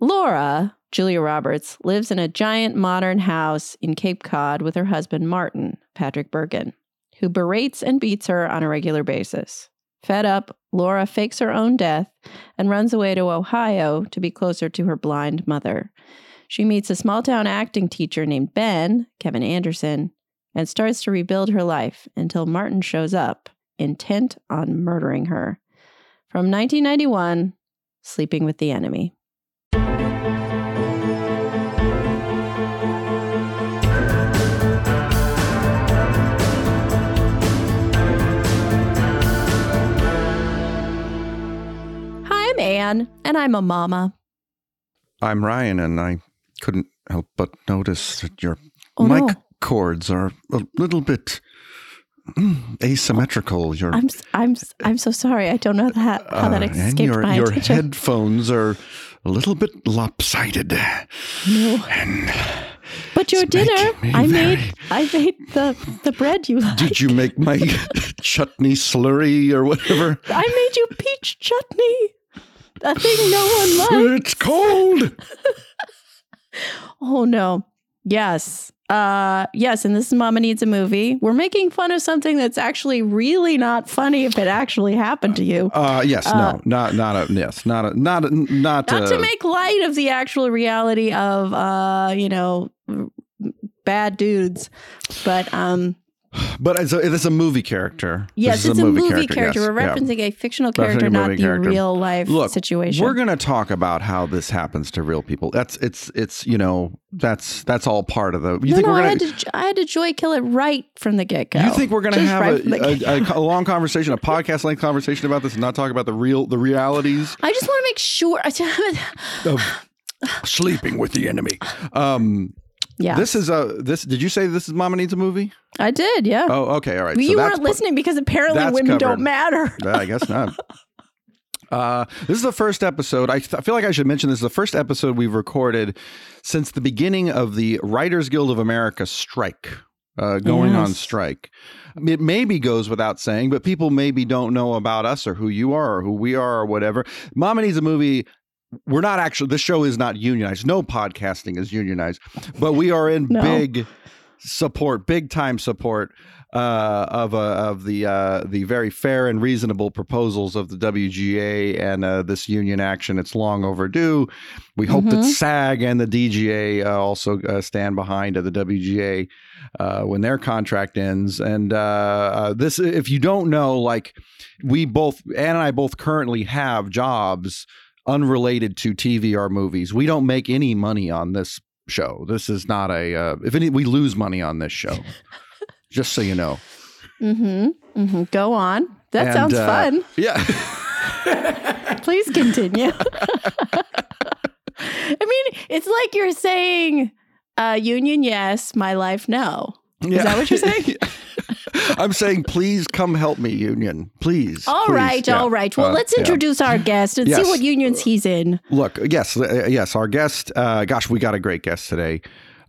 Laura, Julia Roberts, lives in a giant modern house in Cape Cod with her husband, Martin, Patrick Bergin, who berates and beats her on a regular basis. Fed up, Laura fakes her own death and runs away to Ohio to be closer to her blind mother. She meets a small town acting teacher named Ben, Kevin Anderson, and starts to rebuild her life until Martin shows up, intent on murdering her. From 1991, Sleeping with the Enemy. Anne, and I'm a mama. I'm Ryan, and I couldn't help but notice that your Oh, mic no. cords are a little bit mm, asymmetrical. Your I'm I'm I'm so sorry. I don't know that how that uh, escaped your my your attention. headphones are a little bit lopsided. No. And But your dinner, I very- made I made the the bread you like. did you make my chutney slurry or whatever? I made you peach chutney. A thing no one likes. It's cold. Oh no. Yes. Uh yes, and this is Mama Needs a Movie. We're making fun of something that's actually really not funny if it actually happened to you. Uh, yes, Uh, no, not not a yes, not a not a, not, Not a, to make light of the actual reality of uh, you know, bad dudes. But um but it's a, it's a movie character. yes, it's a movie, character. yes, We're yeah. referencing a fictional character, a not the character. real life Look, situation. We're going to talk about how this happens to real people. That's it's it's you know that's that's all part of the. You no, think no, we're I had to I had to joy kill it right from the get go. You think we're going to have right a, a, a, a long conversation, a podcast length conversation about this, and not talk about the real the realities I just want to make sure. of sleeping with the enemy? Um, yeah, This is a this. Did you say this is Mama needs a movie? I did. Yeah, Oh, okay, all right. But so you that's weren't listening because apparently women covered. don't matter. Yeah, I guess not. Uh, this is the first episode. I, th- I feel like I should mention this is the first episode we've recorded since the beginning of the Writers Guild of America strike, uh, going on strike. It maybe goes without saying, but people maybe don't know about us or who you are or who we are or whatever. Mama needs a movie. We're not actually. This show is not unionized. No podcasting is unionized, but we are in No. big support, big time support uh, of uh, of the uh, the very fair and reasonable proposals of the WGA and uh, this union action. It's long overdue. We hope that Mhm. SAG and the DGA uh, also uh, stand behind uh, the WGA uh, when their contract ends. And uh, uh, this, if you don't know, like we both, Ann and I both currently have jobs unrelated to TV or movies. We don't make any money on this show. This is not a. Uh, if any, we lose money on this show. just so you know. Mm-hmm. Mm-hmm. Go on. That And, sounds uh, fun. Yeah. Please continue. I mean, it's like you're saying, uh, union yes, my life no. Is that what you're saying? I'm saying, please come help me, union. Please. All please. right, Yeah. all right. Well, Uh, let's yeah. introduce our guest and see what unions he's in. Look, yes, uh, yes, our guest. Uh, gosh, we got a great guest today.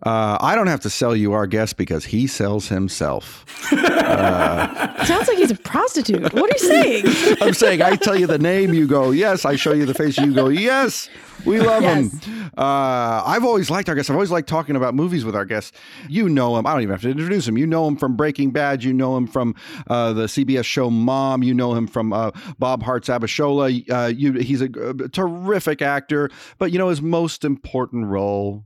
Uh, I don't have to sell you our guest because he sells himself. Sounds like he's a prostitute. What are you saying? I'm saying, I tell you the name, you go, yes. I show you the face, you go, yes. We love him. Uh, I've always liked our guests. I've always liked talking about movies with our guests. You know him. I don't even have to introduce him. You know him from Breaking Bad. You know him from uh, the CBS show Mom. You know him from uh, Bob Hearts Abishola. Uh, you, he's a, a terrific actor. But you know his most important role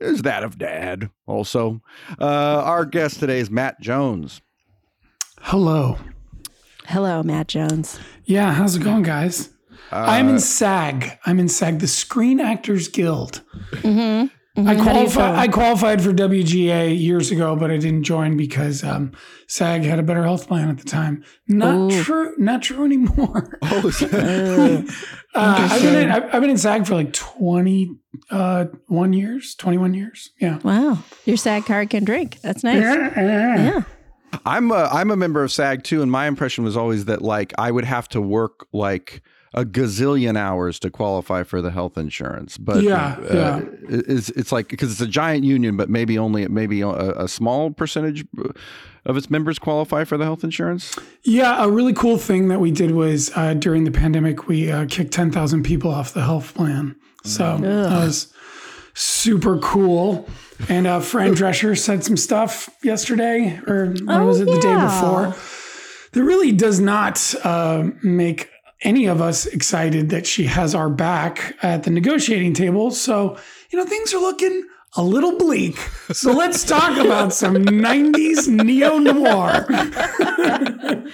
is that of dad. Also, uh, our guest today is Matt Jones. Hello. Hello, Matt Jones. Yeah, how's it going, guys? I'm in SAG. I'm in SAG, the Screen Actors Guild. Mm-hmm. I How do you qualified. I qualified for WGA years ago, but I didn't join because um, SAG had a better health plan at the time. Not Ooh. true. Not true anymore. Oh, Uh, Uh, I've been in, I've, I've been in SAG for like 21 years. 21 years. Yeah. wow, your SAG card can drink. That's nice. Yeah. I'm a, I'm a member of SAG too, and my impression was always that like I would have to work like a gazillion hours to qualify for the health insurance. But Yeah, uh, yeah. it's it's like because it's a giant union, but maybe only maybe a, a small percentage of its members qualify for the health insurance. Yeah, a really cool thing that we did was uh, during the pandemic, we uh, kicked 10,000 people off the health plan. So that was super cool. And uh, Fran Drescher said some stuff yesterday, or when Oh, was it the day before? That really does not uh, make any of us excited that she has our back at the negotiating table. So, you know, things are looking a little bleak. So let's talk about some 90s neo noir.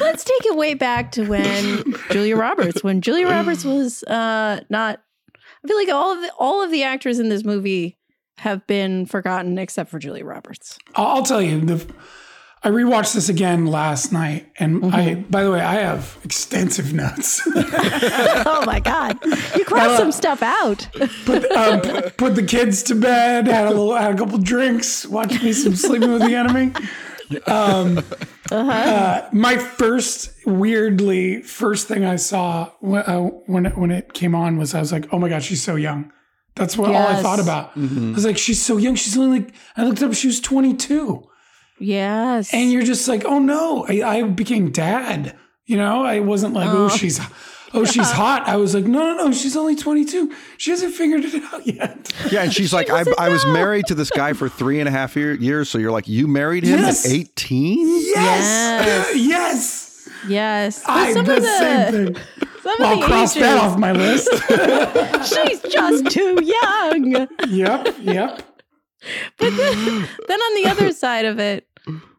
Let's take it way back to when Julia Roberts, when Julia Roberts was uh, not. I feel like all of the, all of the actors in this movie have been forgotten except for Julia Roberts. I'll I'll tell you, the, I rewatched this again last night. And I, by the way, I have extensive notes. Oh my god, you crossed some stuff out. put, um, p- put the kids to bed, had a little, had a couple drinks, watched me some Sleeping with the Enemy. Um, uh, my first, weirdly, first thing I saw when uh, when it, when it came on was I was like, oh my god, she's so young. That's what all I thought about. I was like, she's so young. She's only like I looked up, she was twenty two, Yes, and you're just like, oh no, I, I became dad. You know, I wasn't like, oh, she's. Oh, she's hot. I was like, no, no, no. She's only 22. She hasn't figured it out yet. Yeah, and she's like, I, I was married to this guy for three and a half year, years. So you're like, you married him Yes. at 18? Yes. Yes. yes. But I some the of the, same thing. Some I'll of the cross ages, that off my list. She's just too young. yep. Yep. But then, then on the other side of it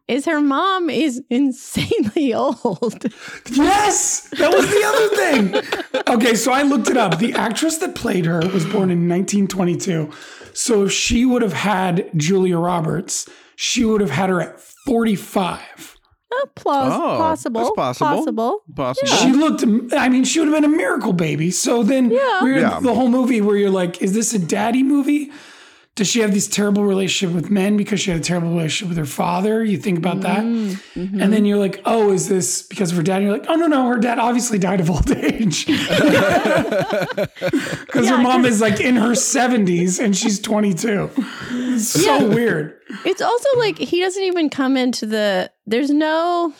is her mom is insanely old. Yes. That was the other thing. Okay. So I looked it up. The actress that played her was born in 1922. So if she would have had Julia Roberts, she would have had her at 45. Oh, plaus- Oh, possible. that's possible. Possible. Possible. She looked, I mean, she would have been a miracle baby. So then Yeah. we're Yeah. the whole movie where you're like, is this a daddy movie? Does she have this terrible relationship with men because she had a terrible relationship with her father? You think about that. Mm-hmm. And then you're like, oh, is this because of her dad? And you're like, oh, no, no, her dad obviously died of old age. Because Yeah, her mom is like in her 70s and she's 22. It's so weird. It's also like he doesn't even come into the. There's no.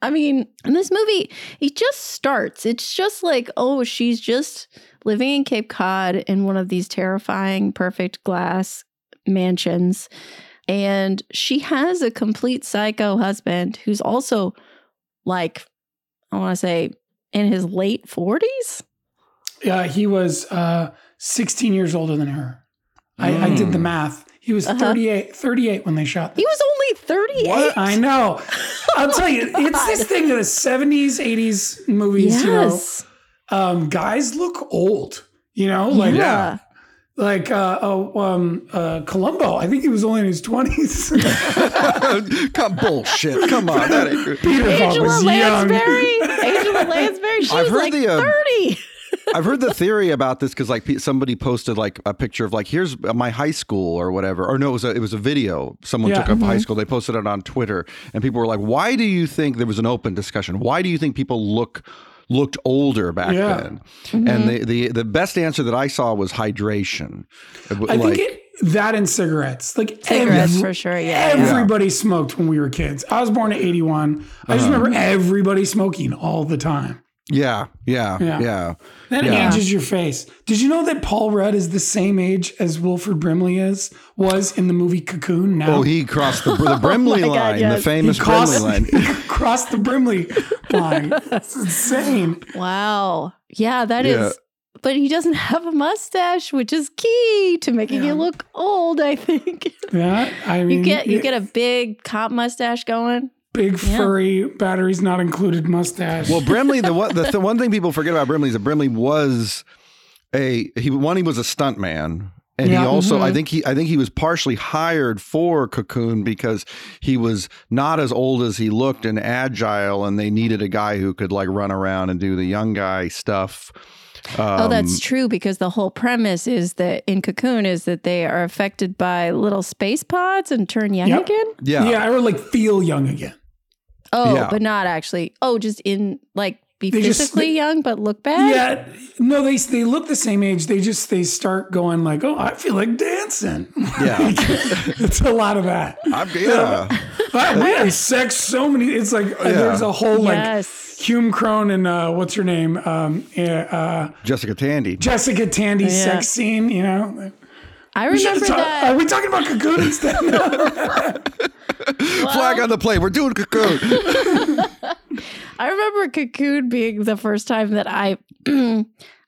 I mean, in this movie, he just starts. It's just like, oh, she's just living in Cape Cod in one of these terrifying, perfect glass mansions. And she has a complete psycho husband who's also like, I want to say, in his late 40s. Yeah, he was uh, 16 years older than her. I, I did the math. He was Uh-huh. 38, 38 when they shot this. He was only 38. I know. I'll tell you, it's this thing of the 70s, 80s movies, you know, Yes. Um, guys look old, you know, like, yeah. like, uh, oh, um, uh, Columbo, I think he was only in his 20s. Come bullshit. Come on. That ain't good. Peter Falk Angela was young. Lansbury. Angela Lansbury. She I've was heard like the, uh, 30. I've heard the theory about this because like somebody posted like a picture of like here's my high school or whatever or no it was a, it was a video someone Yeah. took of high school they posted it on Twitter and people were like why do you think there was an open discussion why do you think people look looked older back Yeah. then and the, the the best answer that I saw was hydration uh, I like think it, that and cigarettes. Like Cigarettes every- for sure. Yeah. yeah. Everybody smoked when we were kids. I was born in 81. I just uh-huh. remember everybody smoking all the time. Yeah yeah Yeah. yeah That Yeah. ages your face. Did you know that Paul Rudd is the same age as Wilford Brimley is was in the movie Cocoon? Now oh he crossed the, the oh Brimley my God, line the yes. he famous crossed, Brimley line crossed the Brimley line. That's insane. Wow. Yeah, that is. Yeah. But he doesn't have a mustache, which is key to making Yeah. you look old. I think Yeah, I mean, you get you yeah, get a big cop mustache going. Big yeah. furry batteries not included mustache. Well, Brimley, the one the th- one thing people forget about Brimley is that Brimley was a he one he was a stunt man. And Yeah. he also, Mhm. I think he, I think he was partially hired for Cocoon because he was not as old as he looked and agile, and they needed a guy who could like run around and do the young guy stuff. Oh, Um, that's true because the whole premise is that in Cocoon is that they are affected by little space pods and turn young Yep. again. yeah, yeah, I would like feel young again. Oh, Yeah. but not actually. Oh, just in like be They just- physically they- young but look bad. Yeah, no, they they look the same age. They just they start going like, oh, I feel like dancing. Yeah. it's a lot of that. I'm, yeah. I, we had sex so many. It's like uh, there's a whole like Yes. Hume Cronyn and uh, what's her name? Um, uh, Jessica Tandy. Jessica Tandy Yeah. sex scene. You know, I We should remember talk- that. Are we talking about Cocoon instead? Flag on the play. We're doing cocoon. I remember Cocoon being the first time that I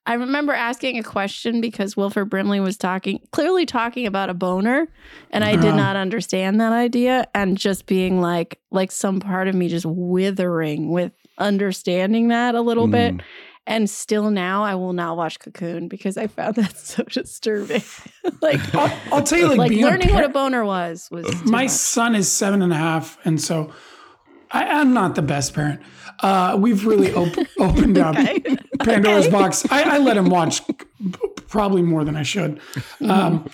I remember asking a question because Wilford Brimley was talking clearly talking about a boner and I did Uh-huh. not understand that idea and just being like like some part of me just withering with understanding that a little bit Mm. and still now I will not watch Cocoon because I found that so disturbing. like I'll, I'll tell you, like, like being learning a what a boner was was too my much. son is seven and a half, and so I, I'm not the best parent. Uh, we've really op- opened up Okay. Pandora's Okay. box. I, I let him watch probably more than I should, um,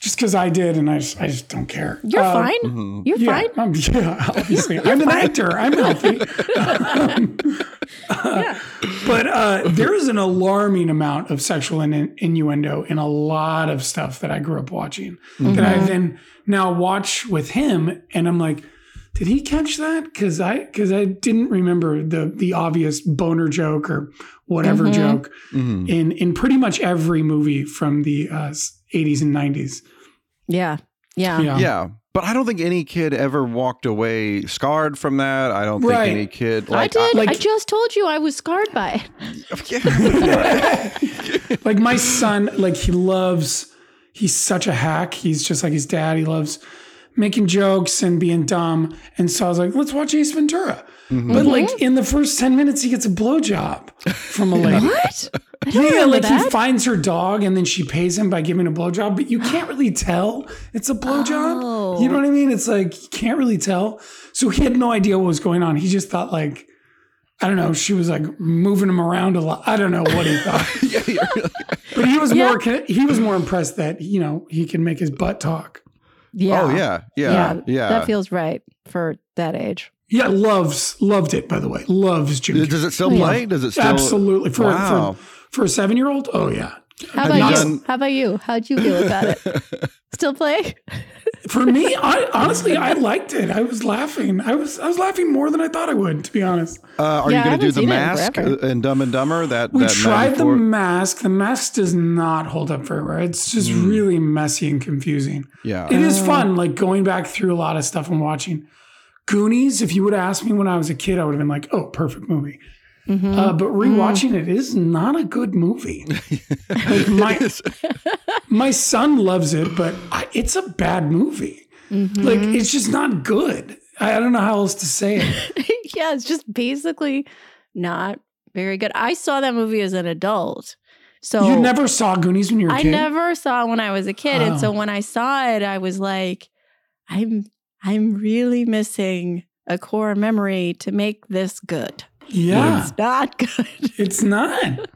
just because I did, and I just, I just don't care. You're Uh, fine. You're Yeah, fine. I'm, yeah, obviously. I'm an actor. I'm healthy. Yeah. But uh, there is an alarming amount of sexual in- innuendo in a lot of stuff that I grew up watching that I then now watch with him, and I'm like, did he catch that? Because I because I didn't remember the the obvious boner joke or whatever Mhm. joke Mhm. in in pretty much every movie from the uh, 80s and 90s. Yeah. Yeah. Yeah. Yeah. But I don't think any kid ever walked away scarred from that. I don't think any kid I like did. like- I just told you I was scarred by it. yeah. like my son like he loves he's such a hack he's just like his dad he loves making jokes and being dumb and so i was like let's watch ace ventura mm-hmm. but like in the first 10 minutes he gets a blowjob from a lady What? Yeah, remember like he finds her dog and then she pays him by giving a blowjob, but you can't really tell it's a blowjob. Oh. You know what I mean? It's like you can't really tell. So he had no idea what was going on. He just thought like, I don't know, she was like moving him around a lot. I don't know what he thought. yeah, you're really- But he was Yeah. more he was more impressed that you know he can make his butt talk. Oh, yeah. Oh yeah. Yeah. Yeah. That feels right for that age. Yeah, loves loved it. By the way, loves Jim. Does it still oh, Yeah. play? Does it still Absolutely for Wow. for for a seven year old. Oh yeah. How about you you? done- How about you? How'd you feel about it? Still play? For me, I honestly I liked it. I was laughing. I was I was laughing more than I thought I would. To be honest, Uh, are Yeah, you going to do the seen it in mask and Dumb and Dumber? That we that tried the mask. The mask does not hold up very well. It's just really messy and confusing. Yeah. It is fun, like going back through a lot of stuff and watching. Goonies, if you would have asked me when I was a kid, I would have been like, oh, perfect movie. Mhm. Uh, but rewatching it is not a good movie. Like my, my son loves it, but I, it's a bad movie. Mhm. Like it's just not good. I, I don't know how else to say it. yeah, it's just basically not very good. I saw that movie as an adult. So you never saw Goonies when you were a I kid? I never saw it when I was a kid. And so Oh. when I saw it, I was like, I'm I'm really missing a core memory to make this good. Yeah, It's not good. it's not.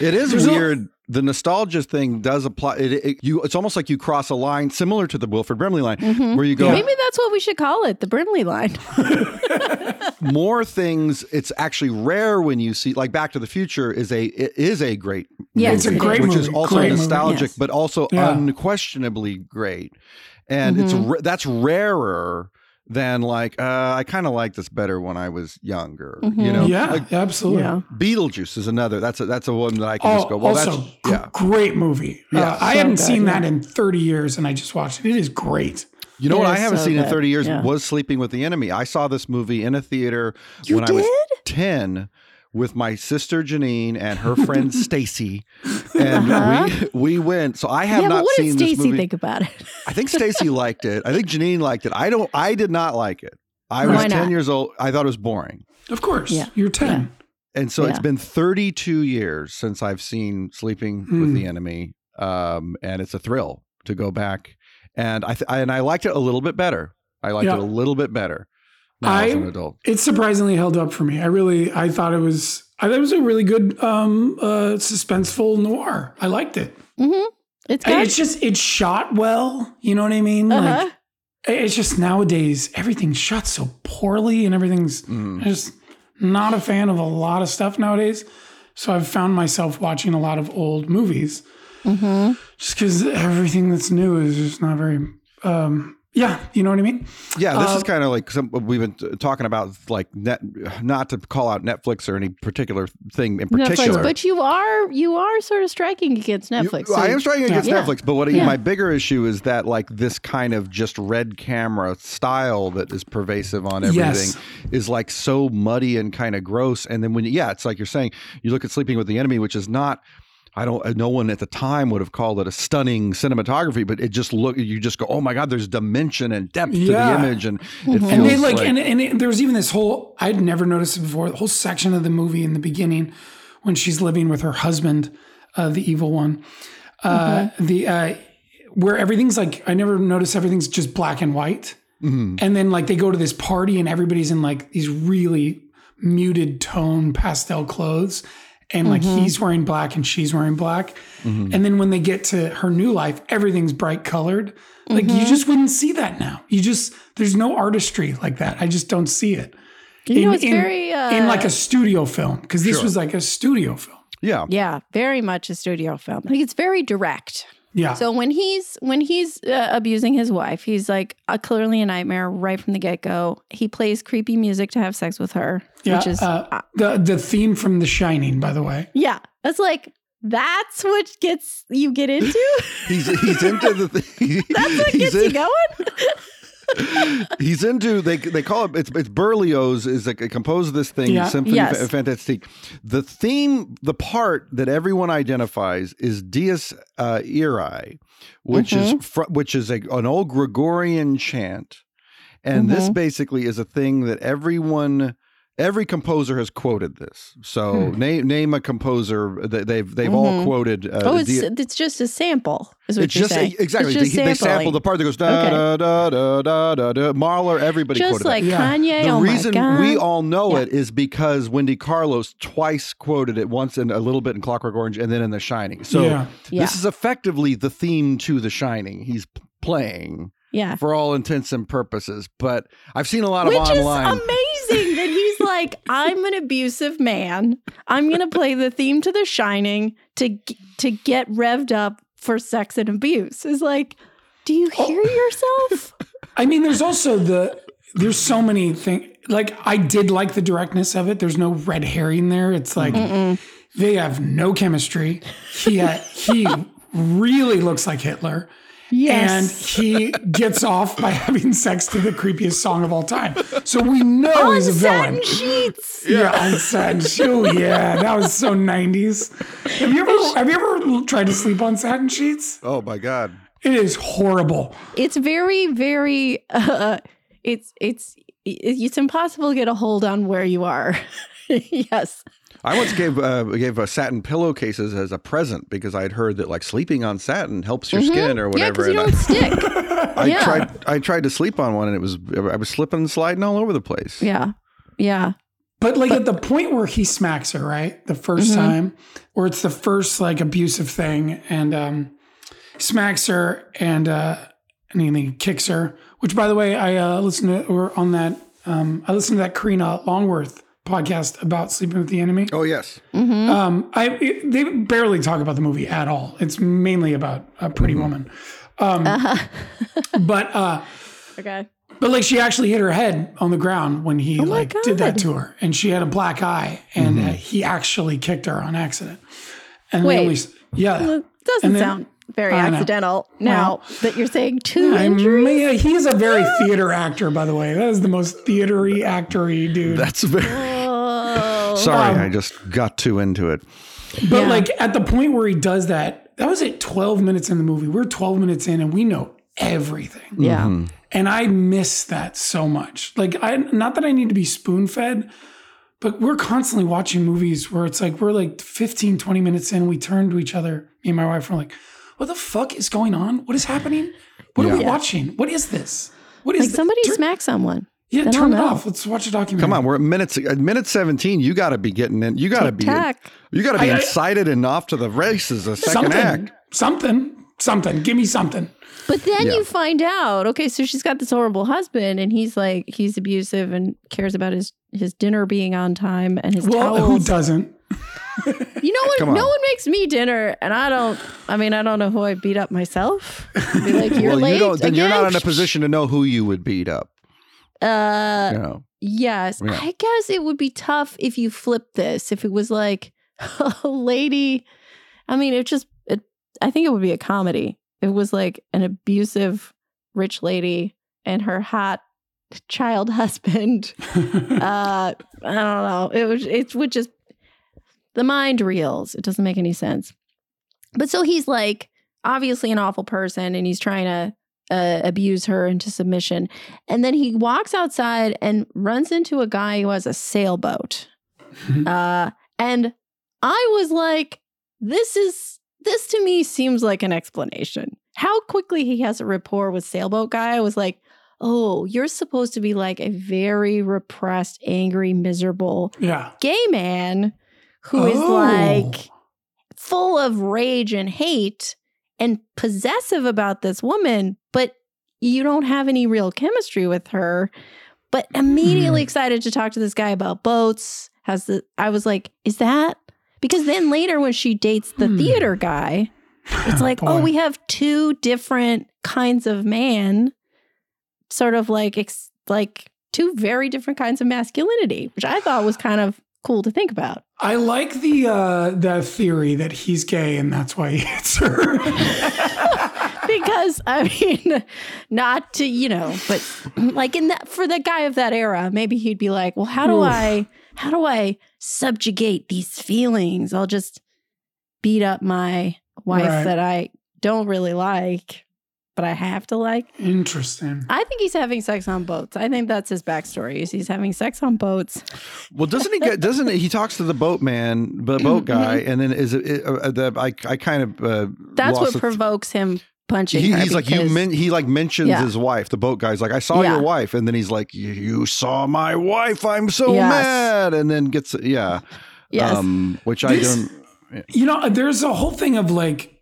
It is There's a- weird. the nostalgia thing does apply. It, it, you, it's almost like you cross a line similar to the Wilford Brimley line, Mhm. where you go Maybe that's what we should call it, the Brimley line. more things. It's actually rare when you see like Back to the Future is a it is a great Yes, It's a movie, great which movie. is also Great movie, nostalgic, yes. but also Yeah. unquestionably great. And it's Mhm. ra- that's rarer than like uh, I kind of like this better when I was younger. You Mhm. know, yeah, like absolutely. Yeah. Beetlejuice is another. That's a that's a one that I can Oh, just go. Well, also, that's g- yeah. great movie. Yeah. uh, I So haven't good, seen yeah. that in 30 years, and I just watched it. It is great. You know It what I haven't so seen in 30 years Yeah. was Sleeping with the Enemy. I saw this movie in a theater You when did? I was 10 with my sister Janine and her friend Stacy. And Uh-huh. we we went. So I have yeah, not but what seen did this Stacy movie. think about it? I think Stacy liked it. I think Janine liked it. I don't I did not like it. I was Why 10 not? years old. I thought it was boring. Of course. Yeah. You're 10. And so it's been 32 years since I've seen Sleeping with Hmm. the Enemy. Um, and it's a thrill to go back. And I, th- I and I liked it a little bit better. I liked Yeah. it a little bit better now as I- an adult. It surprisingly held up for me. I really, I thought it was, I thought it was a really good, um, uh, suspenseful noir. I liked it. Mm-hmm. It's And good. It's just, it's shot well. You know what I mean? uh-huh. Like, it's just nowadays everything's shot so poorly and everything's Mm. Just not a fan of a lot of stuff nowadays. So I've found myself watching a lot of old movies mm-hmm. just because everything that's new is just not very um, Yeah, you know what I mean. Yeah, this is Uh, kind of like some we've been t- talking about, like net, not to call out Netflix or any particular thing in particular. Netflix, but you are you are sort of striking against You- Netflix. so- I am striking against Yeah. Netflix, but what Yeah. my bigger issue is that like this kind of just red camera style that is pervasive on everything Yes. is like so muddy and kind of gross. And then when yeah, it's like you're saying you look at Sleeping with the Enemy, which is not. I don't. No one at the time would have called it a stunning cinematography, but it just look. You just go, oh my god, there's dimension and depth to the image, and it feels and they like, like and, and it, there was even this whole I'd never noticed it before. The whole section of the movie in the beginning when she's living with her husband, uh, the evil one, uh, the uh, where everything's like I never noticed everything's just black and white, Mhm. and then like they go to this party and everybody's in like these really muted tone pastel clothes. And like he's wearing black and she's wearing black. Mm-hmm. And then when they get to her new life, everything's bright colored. Like you just wouldn't see that now. You just there's no artistry like that. I just don't see it. You know, in, it's in- very uh, in like a studio film because this Sure. was like a studio film. yeah, yeah, very much a studio film. Like it's very direct. Yeah. So when he's when he's uh, abusing his wife, he's like uh, clearly a nightmare right from the get go. He plays creepy music to have sex with her, yeah. which is uh, the the theme from The Shining, by the way. yeah. It's like that's what gets you get into. he's he's into the thing. That's what he's gets you going. he's into they they call it it's it's Berlioz is like composed this thing Yeah. Symphony Yes. Fa- Fantastique. The theme, the part that everyone identifies is Dies uh, Irae, which is fr- which is a, an old Gregorian chant, and this basically is a thing that everyone. Every composer has quoted this. So name name a composer that they've they've all Mhm. quoted. Uh, oh, it's Dies- it's just a sample. Is what it's you're just saying. exactly It's just they, they sample the part that goes da Okay. da da da da da da. Mahler, everybody just quoted like that. Yeah. Kanye. The oh reason my God. we all know Yeah. it is because Wendy Carlos twice quoted it once in a little bit in Clockwork Orange and then in The Shining. So yeah. yeah this is effectively the theme to The Shining. He's playing yeah. for all intents and purposes. But I've seen a lot Which of is online. amazing that he's like, I'm an abusive man. I'm gonna play the theme to The Shining to to get revved up for sex and abuse. Is like, do you Oh. hear yourself? I mean, there's also the there's so many things. Like I did like the directness of it. There's no red herring there. It's like they have no chemistry. He uh, he really looks like Hitler. And he gets off by having sex to the creepiest song of all time. So we know he's a villain. Satin sheets. Yeah, on satin shoe. Yeah, that was so 90s. Have you ever have you ever tried to sleep on satin sheets? oh my God. It is horrible. It's very, very. Uh, it's it's it's impossible to get a hold on where you are. yes. I once gave uh, gave uh, satin pillowcases as a present because I had heard that like sleeping on satin helps your skin or Mm-hmm. Yeah, whatever. because you and don't stick. I, I yeah. tried I tried to sleep on one and it was I was slipping and sliding all over the place. Yeah. Yeah. But like at the point where he smacks her, right? The 1st Mm-hmm. time, where it's the first like abusive thing, and um smacks her and uh and then he kicks her. Which by the way, I uh listened to or on that um I listened to that Karina Longworth podcast about sleeping with the enemy. Oh yes. Um I it- they barely talk about the movie at all. It's mainly about a pretty woman. Um but uh Okay. but like she actually hit her head on the ground when he Oh my like did that to her, and she had a black eye, and Mm-hmm. uh, he actually kicked her on accident. And they Wait. only yeah, Well, doesn't then- sound very I know. accidental now that you're saying two I injuries. mean, he is a very theater actor, by the way. That is the most theatery actory dude. That's very. Sorry. Um, I just got too into it. but yeah. like at the point where he does that, that was at 12 minutes in the movie. We're 12 minutes in, and we know everything. yeah. Mm-hmm. And I miss that so much. Like I not that I need to be spoon fed, but we're constantly watching movies where it's like we're like 15, 20 minutes in, we turn to each other, me and my wife are like, what the fuck is going on? What is happening? What are we Yeah. watching? What is this? What is Like this? somebody Turn- smack someone. Yeah, then turn it know. off. Let's watch a documentary. Come on, we're at minutes at minute seventeen. You got to be getting in. You got to be. Tack. You got to be I- I- incited and off to the races. The second something. act. Something. Something. Give me something. But then Yeah. you find out, okay, so she's got this horrible husband and he's like he's abusive and cares about his his dinner being on time and his Well, who doesn't? You know what? On. No one makes me dinner, and I don't. I mean, I don't know who I beat up myself. Be like, you're well, late you don't. Then you're not in a position to know who you would beat up. Uh, yes. Yeah. I guess it would be tough if you flipped this. If it was like a lady. I mean, it just. It. I think it would be a comedy. It was like an abusive rich lady and her hot child husband. uh, I don't know. It would. It would just. The mind reels. It doesn't make any sense. But so he's like obviously an awful person, and he's trying to uh, abuse her into submission. And then he walks outside and runs into a guy who has a sailboat. Uh, and I was like, this is this to me seems like an explanation. How quickly he has a rapport with sailboat guy. I was like, oh, you're supposed to be like a very repressed, angry, miserable yeah. gay man who is Oh. like full of rage and hate and possessive about this woman, but you don't have any real chemistry with her. But immediately Hmm. excited to talk to this guy about boats. Has the I was like, is that because then later when she dates the Hmm. theater guy, it's like, oh, we have two different kinds of man, sort of like ex- like two very different kinds of masculinity, which I thought was kind of cool to think about. I like the uh the theory that he's gay and that's why he hits her. because I mean, not to you know, but like in that for the guy of that era, maybe he'd be like, well, how do Oof. I how do I subjugate these feelings? I'll just beat up my wife Right. that I don't really like, but I have to like. Interesting. I think he's having sex on boats. I think that's his backstory. Is he's having sex on boats. Well, doesn't he get? Doesn't he? He talks to the boatman, the boat guy, and then is it? uh, uh, the I I kind of. Uh, That's what it. provokes him punching He, her. he's like you. because- Men, he like mentions Yeah. his wife. The boat guy's like, I saw Yeah. your wife, and then he's like, you, you saw my wife. I'm so Yes. mad, and then gets yeah. yes. Um, which I don't. You know, there's a whole thing of like,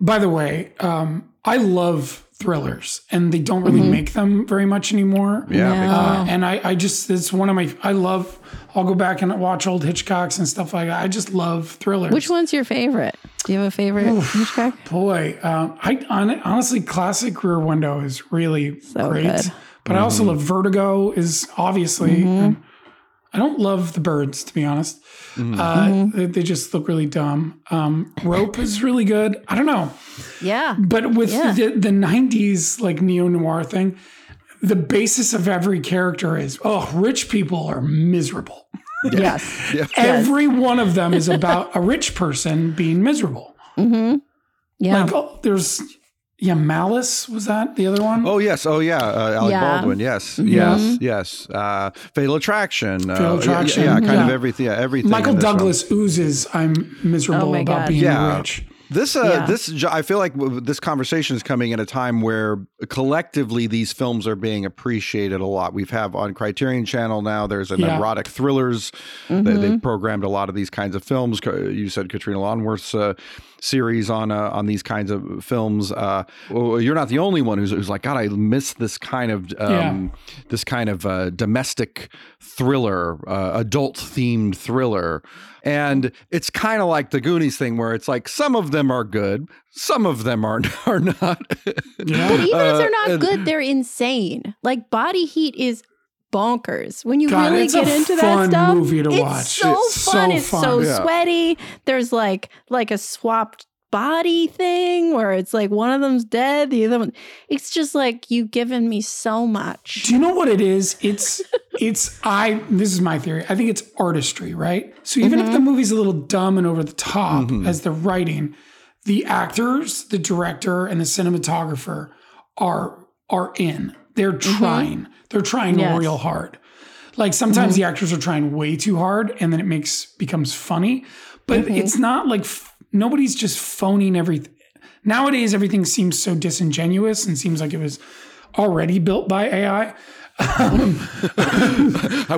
by the way, um, I love thrillers and they don't really Mhm. make them very much anymore. Yeah, No. Uh, and I, I just, it's one of my, I love, I'll go back and watch old Hitchcocks and stuff like that. I just love thrillers. Which one's your favorite? Do you have a favorite Oof. Hitchcock? Boy, um, I hon- honestly, classic Rear Window is really So great. good. But I also love Vertigo. Is obviously. Mhm. And I don't love the birds, to be honest. Mhm. Uh, Mm-hmm. they, they just look really dumb. Um, Rope is really good. I don't know, Yeah. but with Yeah. the, the '90s like neo noir thing, the basis of every character is oh, rich people are miserable. Yes. Yeah. Every one of them is about a rich person being miserable. Mm-hmm. Yeah. Like oh, there's yeah, Malice was that the other one? Oh yes, oh yeah, uh, Alec Yeah. Baldwin. Yes, Mhm. yes, yes. Uh, Fatal Attraction. uh, Fatal yeah, Attraction, Yeah, kind of everything. Yeah, everything. Michael in this film. Douglas oozes. I'm miserable Oh about God. being Yeah. rich. This, uh, Yeah. this, I feel like this conversation is coming at a time where collectively these films are being appreciated a lot. We've have on Criterion Channel now. There's an Yeah. erotic thrillers. They, Mhm. they've programmed a lot of these kinds of films. You said Katrina Longworth's uh, series on uh, on these kinds of films. Uh, well, you're not the only one who's, who's like, God, I miss this kind of um, this kind of uh, domestic thriller, uh, adult themed thriller. And it's kind of like the Goonies thing, where it's like some of them are good, some of them are are not. Yeah. But even if Uh, they're not and- good, they're insane. Like Body Heat is bonkers. When you God, really get into that fun stuff, movie to it's watch. so It's so fun. it's so. Yeah. sweaty. There's like like a swapped body thing where it's like one of them's dead, the other one. It's just like you've given me so much. Do you know what it is? It's it's I this is my theory. I think it's artistry, right? So even if the mm-hmm. movie's a little dumb and over the top mm-hmm. as the writing, the actors, the director, and the cinematographer are are in. They're mm-hmm. trying. They're trying Yes. real hard. Like sometimes the actors are trying way too hard and then it makes becomes funny. But it's not like f- nobody's just phoning everything. Nowadays everything seems so disingenuous and seems like it was already built by AI.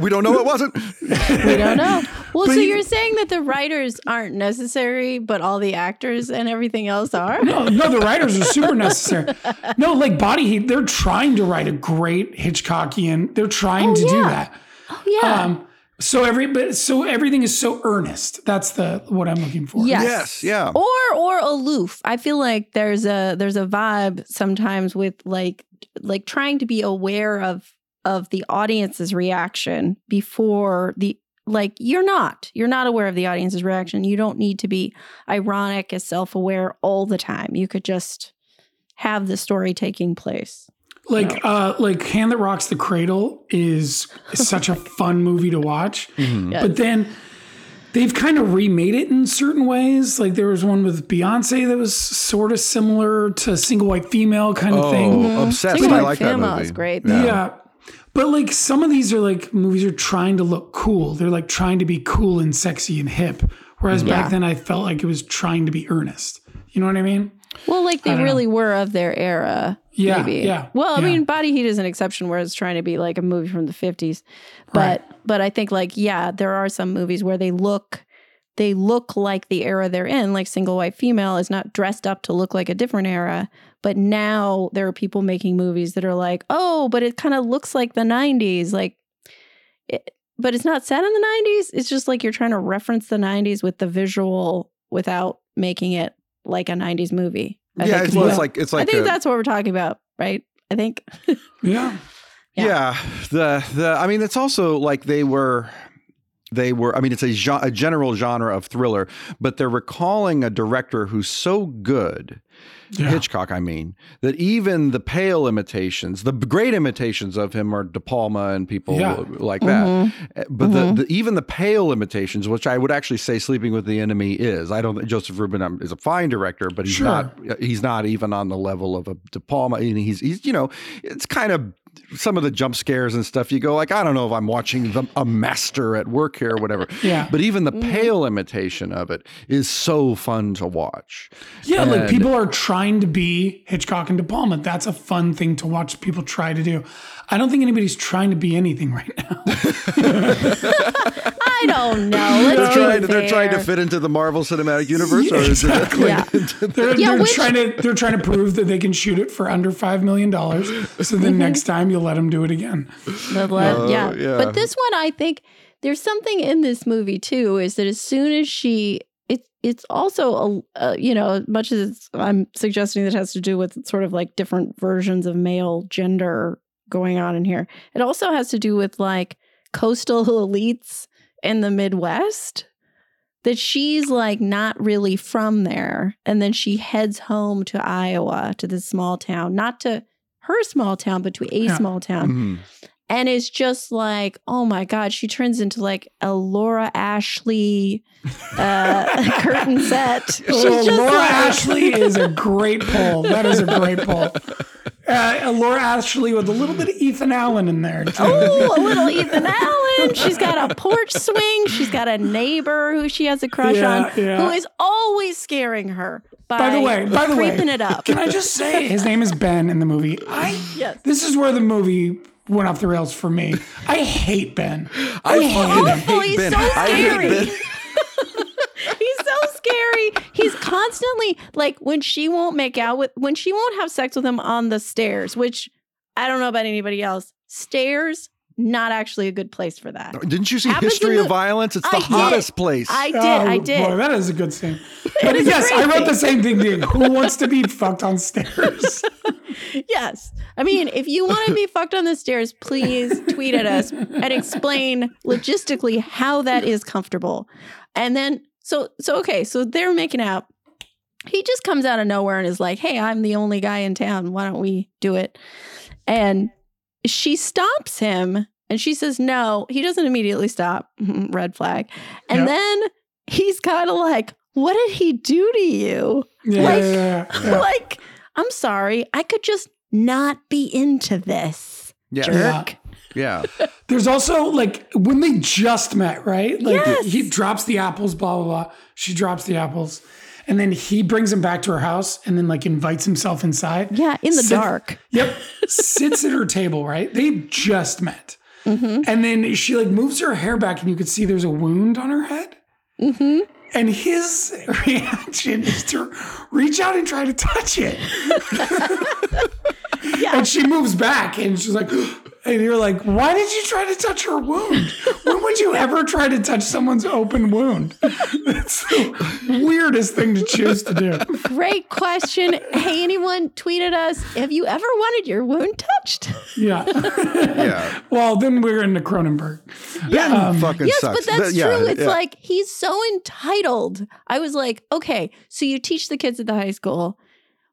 we don't know it wasn't. We don't know. Well, But so you- you're saying that the writers aren't necessary, but all the actors and everything else are? No, no, the writers are super necessary. No, like Body Heat, they're trying to write a great Hitchcockian. They're trying Oh, to do that. Oh, yeah. Um, So every but so everything is so earnest. That's the what I'm looking for. Yes. Yes, yeah. or or aloof. I feel like there's a there's a vibe sometimes with like like trying to be aware of of the audience's reaction before the like you're not you're not aware of the audience's reaction. You don't need to be ironic as self-aware all the time. You could just have the story taking place. Like uh like Hand That Rocks the Cradle is such a fun movie to watch. Mhm. Yes. But then they've kind of remade it in certain ways. Like there was one with Beyonce that was sort of similar to single white female kind of Oh, thing. obsessed. Single I White like that Female movie. is great. Yeah. But like some of these are like movies are trying to look cool. They're like trying to be cool and sexy and hip. Whereas Yeah. back then I felt like it was trying to be earnest. You know what I mean? Well, like they really were of their era. Yeah, maybe. yeah, Well, I yeah. mean, Body Heat is an exception where it's trying to be like a movie from the fifties, but but I think like yeah, there are some movies where they look they look like the era they're in. Like Single White Female is not dressed up to look like a different era, but now there are people making movies that are like, oh, but it kind of looks like the '90s, like. It, but it's not set in the 90s. It's just like you're trying to reference the 90s with the visual without making it like a 90s movie. I Yeah, think it's, is well, it's like it's I think a- that's what we're talking about, right? I think. Yeah. Yeah. yeah. The the I mean, it's also like they were. They were, I mean, it's a, gen- a general genre of thriller, but they're recalling a director who's so good, Yeah. Hitchcock, I mean, that even the pale imitations, the great imitations of him are De Palma and people Yeah. like that. Mhm. Uh, But Mhm. the, the even the pale imitations, which I would actually say Sleeping with the Enemy is. I don't think Joseph Ruben um, is a fine director, but he's Sure. not he's not even on the level of a De Palma. And he's he's you know, it's kind of some of the jump scares and stuff. You go like, I don't know if I'm watching the, a master at work here or whatever. Yeah. But even the Mm-hmm. pale imitation of it is so fun to watch. Yeah, like people are trying to be Hitchcock and De Palma. That's a fun thing to watch people try to do. I don't think anybody's trying to be anything right now. I don't know. Let's They're be trying, they're trying to fit into the Marvel Cinematic Universe, or is exactly. Yeah. They're, Yeah, they're which- trying to they're trying to prove that they can shoot it for under five million dollars. So then Mm-hmm. next time you'll let them do it again. The le- Oh, yeah. yeah. But this one, I think there's something in this movie too. Is that as soon as she, it's it's also a, uh, you know, as much as it's, I'm suggesting that has to do with sort of like different versions of male gender going on in here. It also has to do with like coastal elites in the Midwest. That she's like not really from there, and then she heads home to Iowa to this small town, not to her small town, but to a Yeah. small town Mhm. and it's just like oh my god she turns into like a laura ashley uh curtain set she's Oh, Laura like, Ashley is a great poll. That is a great poll. Uh, Laura Ashley with a little bit of Ethan Allen in there. Too. oh a little ethan allen she's got a porch swing she's got a neighbor who she has a crush Yeah, on yeah. who is always scaring her by, By the way, by the way, it up Can I just say his name is Ben in the movie? I Yes. This is where the movie went off the rails for me. I hate Ben. I hate him. hate He's Ben. so I hate scary. Ben. He's so scary. He's constantly like when she won't make out with when she won't have sex with him on the stairs, which I don't know about anybody else. Stairs, not actually a good place for that. Didn't you see Happens History in of Violence? It's the I did. hottest place. I did, Oh, I did. Boy, that is a good scene. But yes, great I wrote the same thing. Dude. Who wants to be fucked on stairs? yes. I mean, if you want to be fucked on the stairs, please tweet at us and explain logistically how that is comfortable. And then so so okay, so they're making out. He just comes out of nowhere and is like, "Hey, I'm the only guy in town. Why don't we do it?" And she stops him and she says, "No." He doesn't immediately stop. Red flag. And Yep. then he's kind of like, "What did he do to you?" Yeah, Like- yeah, yeah, yeah. like, I'm sorry, I could just not be into this. yeah. Jerk. Yeah. There's also like when they just met, right? Like Yes. he drops the apples, blah blah blah. She drops the apples, and then he brings him back to her house, and then like invites himself inside. Yeah, in the Sit- dark. Yep, sits at her table, right? They just met, Mm-hmm. and then she like moves her hair back, and you could see there's a wound on her head. Mm-hmm. And his reaction is to reach out and try to touch it. Yeah. And she moves back and she's like, And you're like, why did you try to touch her wound? when would you ever try to touch someone's open wound? That's the weirdest thing to choose to do. Great question. Hey, anyone tweeted us, have you ever wanted your wound touched? Yeah. Yeah. well, then we're into Cronenberg. Ben um, fucking Yes, sucks. but that's Th- yeah, true. It's yeah. like he's so entitled. I was like, okay, so you teach the kids at the high school.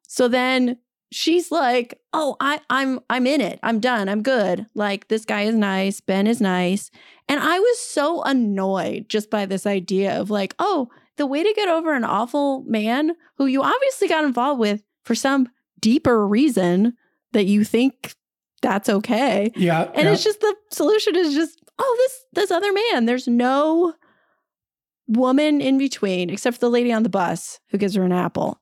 So then she's like, "Oh, I I'm I'm in it. I'm done. I'm good. Like this guy is nice, Ben is nice." And I was so annoyed just by this idea of like, "Oh, the way to get over an awful man who you obviously got involved with for some deeper reason that you think that's okay." Yeah. And yeah. it's just the solution is just, oh, this this other man. There's no woman in between except for the lady on the bus who gives her an apple.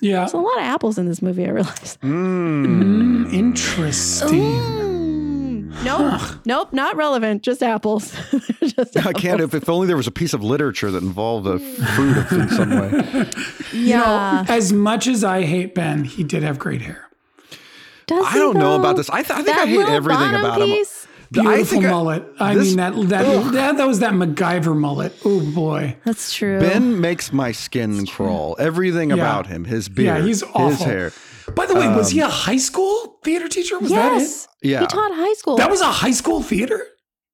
Yeah. There's a lot of apples in this movie, I realized. Mm. Mm, interesting. Mm. Nope. Huh. Nope, not relevant. Just apples. just I can't. If, if only there was a piece of literature that involved a fruit of- in some way. You know, Yeah. as much as I hate Ben, he did have great hair. Does I he, don't know about this. I, th- I think That I hate everything about him. piece? I Beautiful I- mullet. I, this- mean that that, that that was that MacGyver mullet. Oh boy. That's true. Ben makes my skin crawl. Everything Yeah. about him, his beard, Yeah, he's his awful. hair. By the way, was um, he a high school theater teacher? Was yes. that it? Yeah. He taught high school. That was a high school theater?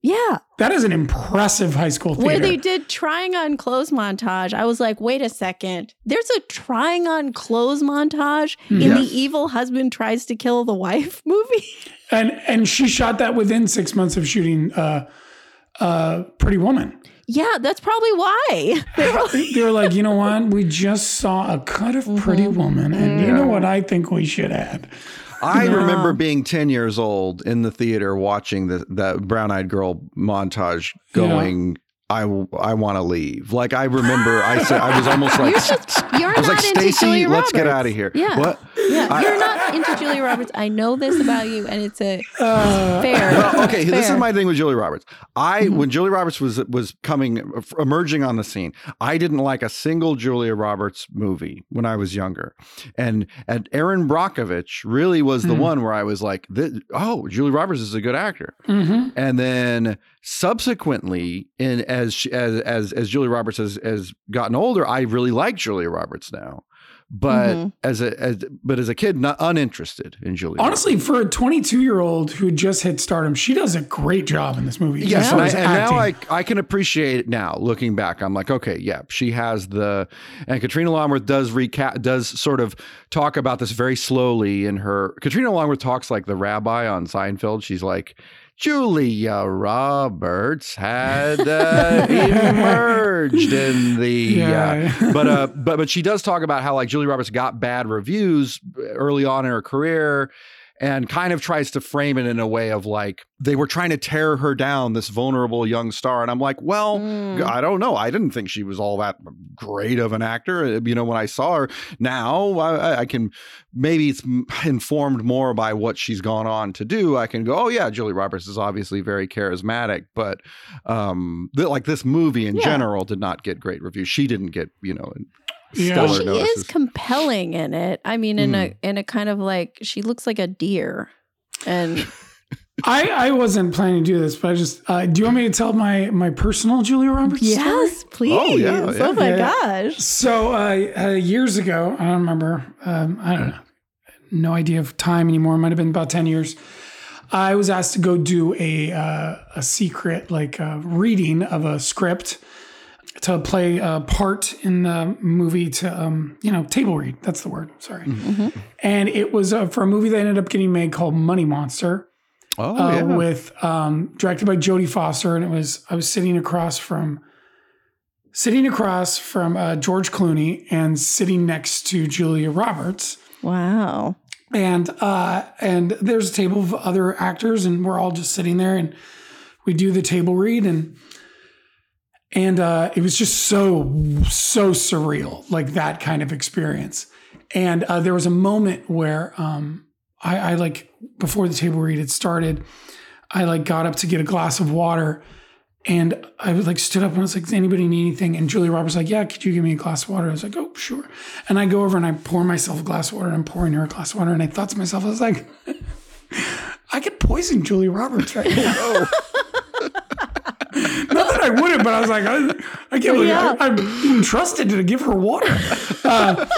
yeah. That is an impressive high school theater. Where they did trying on clothes montage. I was like, wait a second. There's a trying on clothes montage in Yeah. the evil husband tries to kill the wife movie. and and she shot that within six months of shooting uh uh Pretty Woman. yeah, that's probably why. They were like- They were like, you know what? We just saw a cut of Pretty Mm-hmm. Woman, and you know what I think we should add? I No. remember being 10 years old in the theater watching the, the brown eyed girl montage going, I, I want to leave. Like, I remember I said, I was almost like, just you're I was not like, into Stacy, Julia let's get out of here. Yeah. What? Yeah, I- you're not into Julia Roberts. I know this about you, and it's a Uh, fair. Well, okay, this is my thing with Julie Roberts. I Mm-hmm. when Julie Roberts was was coming emerging on the scene, I didn't like a single Julia Roberts movie when I was younger, and and Erin Brockovich really was the Hmm. one where I was like, "This- "Oh, Julie Roberts is a good actor." mhm. And then subsequently, in as as as as Julia Roberts has has gotten older, I really like Julia Roberts now. But Mhm. as a as but as a kid, not uninterested in Julia. Honestly, for a 22 year old who just hit stardom, she does a great job in this movie. Yes, As and, I, and now I. I can appreciate it now. Looking back, I'm like, okay, yeah, she has the, and Karina Longworth does recap, does sort of talk about this very slowly in her. Karina Longworth talks like the rabbi on Seinfeld. She's like, Julia Roberts had uh, emerged in the, Yeah. uh, but uh, but but she does talk about how like Julia Roberts got bad reviews early on in her career and kind of tries to frame it in a way of like they were trying to tear her down, this vulnerable young star. And I'm like, well, Mm. I don't know. I didn't think she was all that great of an actor. Uh, You know, when I saw her now, I, I can maybe it's informed more by what she's gone on to do. I can go, oh yeah, Julie Roberts is obviously very charismatic, but um, th- like this movie in Yeah. general did not get great reviews. She didn't get, you know, Yeah. Well, she notices. is compelling in it. I mean, in Hmm. a in a kind of like she looks like a deer, and I, I wasn't planning to do this, but I just uh, do you want me to tell my my personal Julia Roberts story? yes, please. Oh, yeah, yeah. Oh my Yeah. gosh. So uh, uh, years ago, I don't remember. Um, I don't know. No idea of time anymore. It might have been about ten years. I was asked to go do a uh, a secret like uh, reading of a script to play a part in the movie to um, you know table read. That's the word. Sorry. And it was uh, for a movie that ended up getting made called Money Monster oh, uh, yeah. with um, directed by Jodie Foster, and it was I was sitting across from sitting across from uh, George Clooney and sitting next to Julia Roberts, Wow. and uh, and there's a table of other actors, and we're all just sitting there, and we do the table read, and and uh, it was just so so surreal, like that kind of experience. And uh, there was a moment where um, I, I like before the table read had started, I like got up to get a glass of water, and I was like stood up and I was like, "Does anybody need anything?" And Julia Roberts was like, "Yeah, could you give me a glass of water?" I was like, "Oh, sure." And I go over and I pour myself a glass of water. and I'm pouring her a glass of water, and I thought to myself, I was like, "I could poison Julia Roberts right now. Not that I wouldn't, but I was like, I, I can't believe Yeah. I, I'm being trusted to give her water. Uh,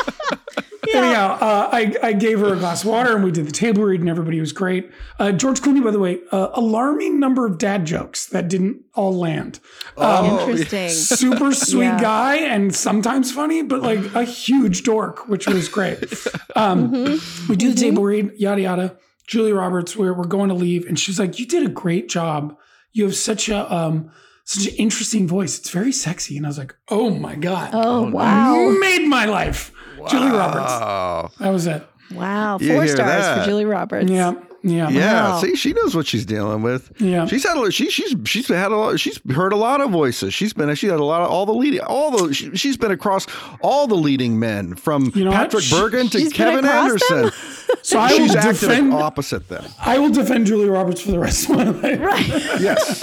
Anyhow, uh, I, I gave her a glass of water and we did the table read and everybody was great. Uh, George Clooney, by the way, uh, alarming number of dad jokes that didn't all land. Oh, Interesting. Super sweet Yeah. guy and sometimes funny, but like a huge dork, which was great. Um, Mm-hmm. We do the table read, yada yada. Julia Roberts, we're, we're going to leave, and she's like, "You did a great job. You have such a um, such an interesting voice. It's very sexy." And I was like, "Oh my god, Oh, oh wow. made my life." Julie Roberts. Oh. That was it. Wow. You Four hear stars that? for Julie Roberts. Yeah, yeah, Yeah, Wow. see, she knows what she's dealing with. Yeah. she's had a, she, she's she's had a lot, she's heard a lot of voices. She's been she had a lot of all the leading all the she, she's been across all the leading men from You know? Patrick She- Bergin to she's Kevin across? Anderson. So I will she's acted defend. opposite them. I will defend Julia Roberts for the rest of my life. Right. Yes,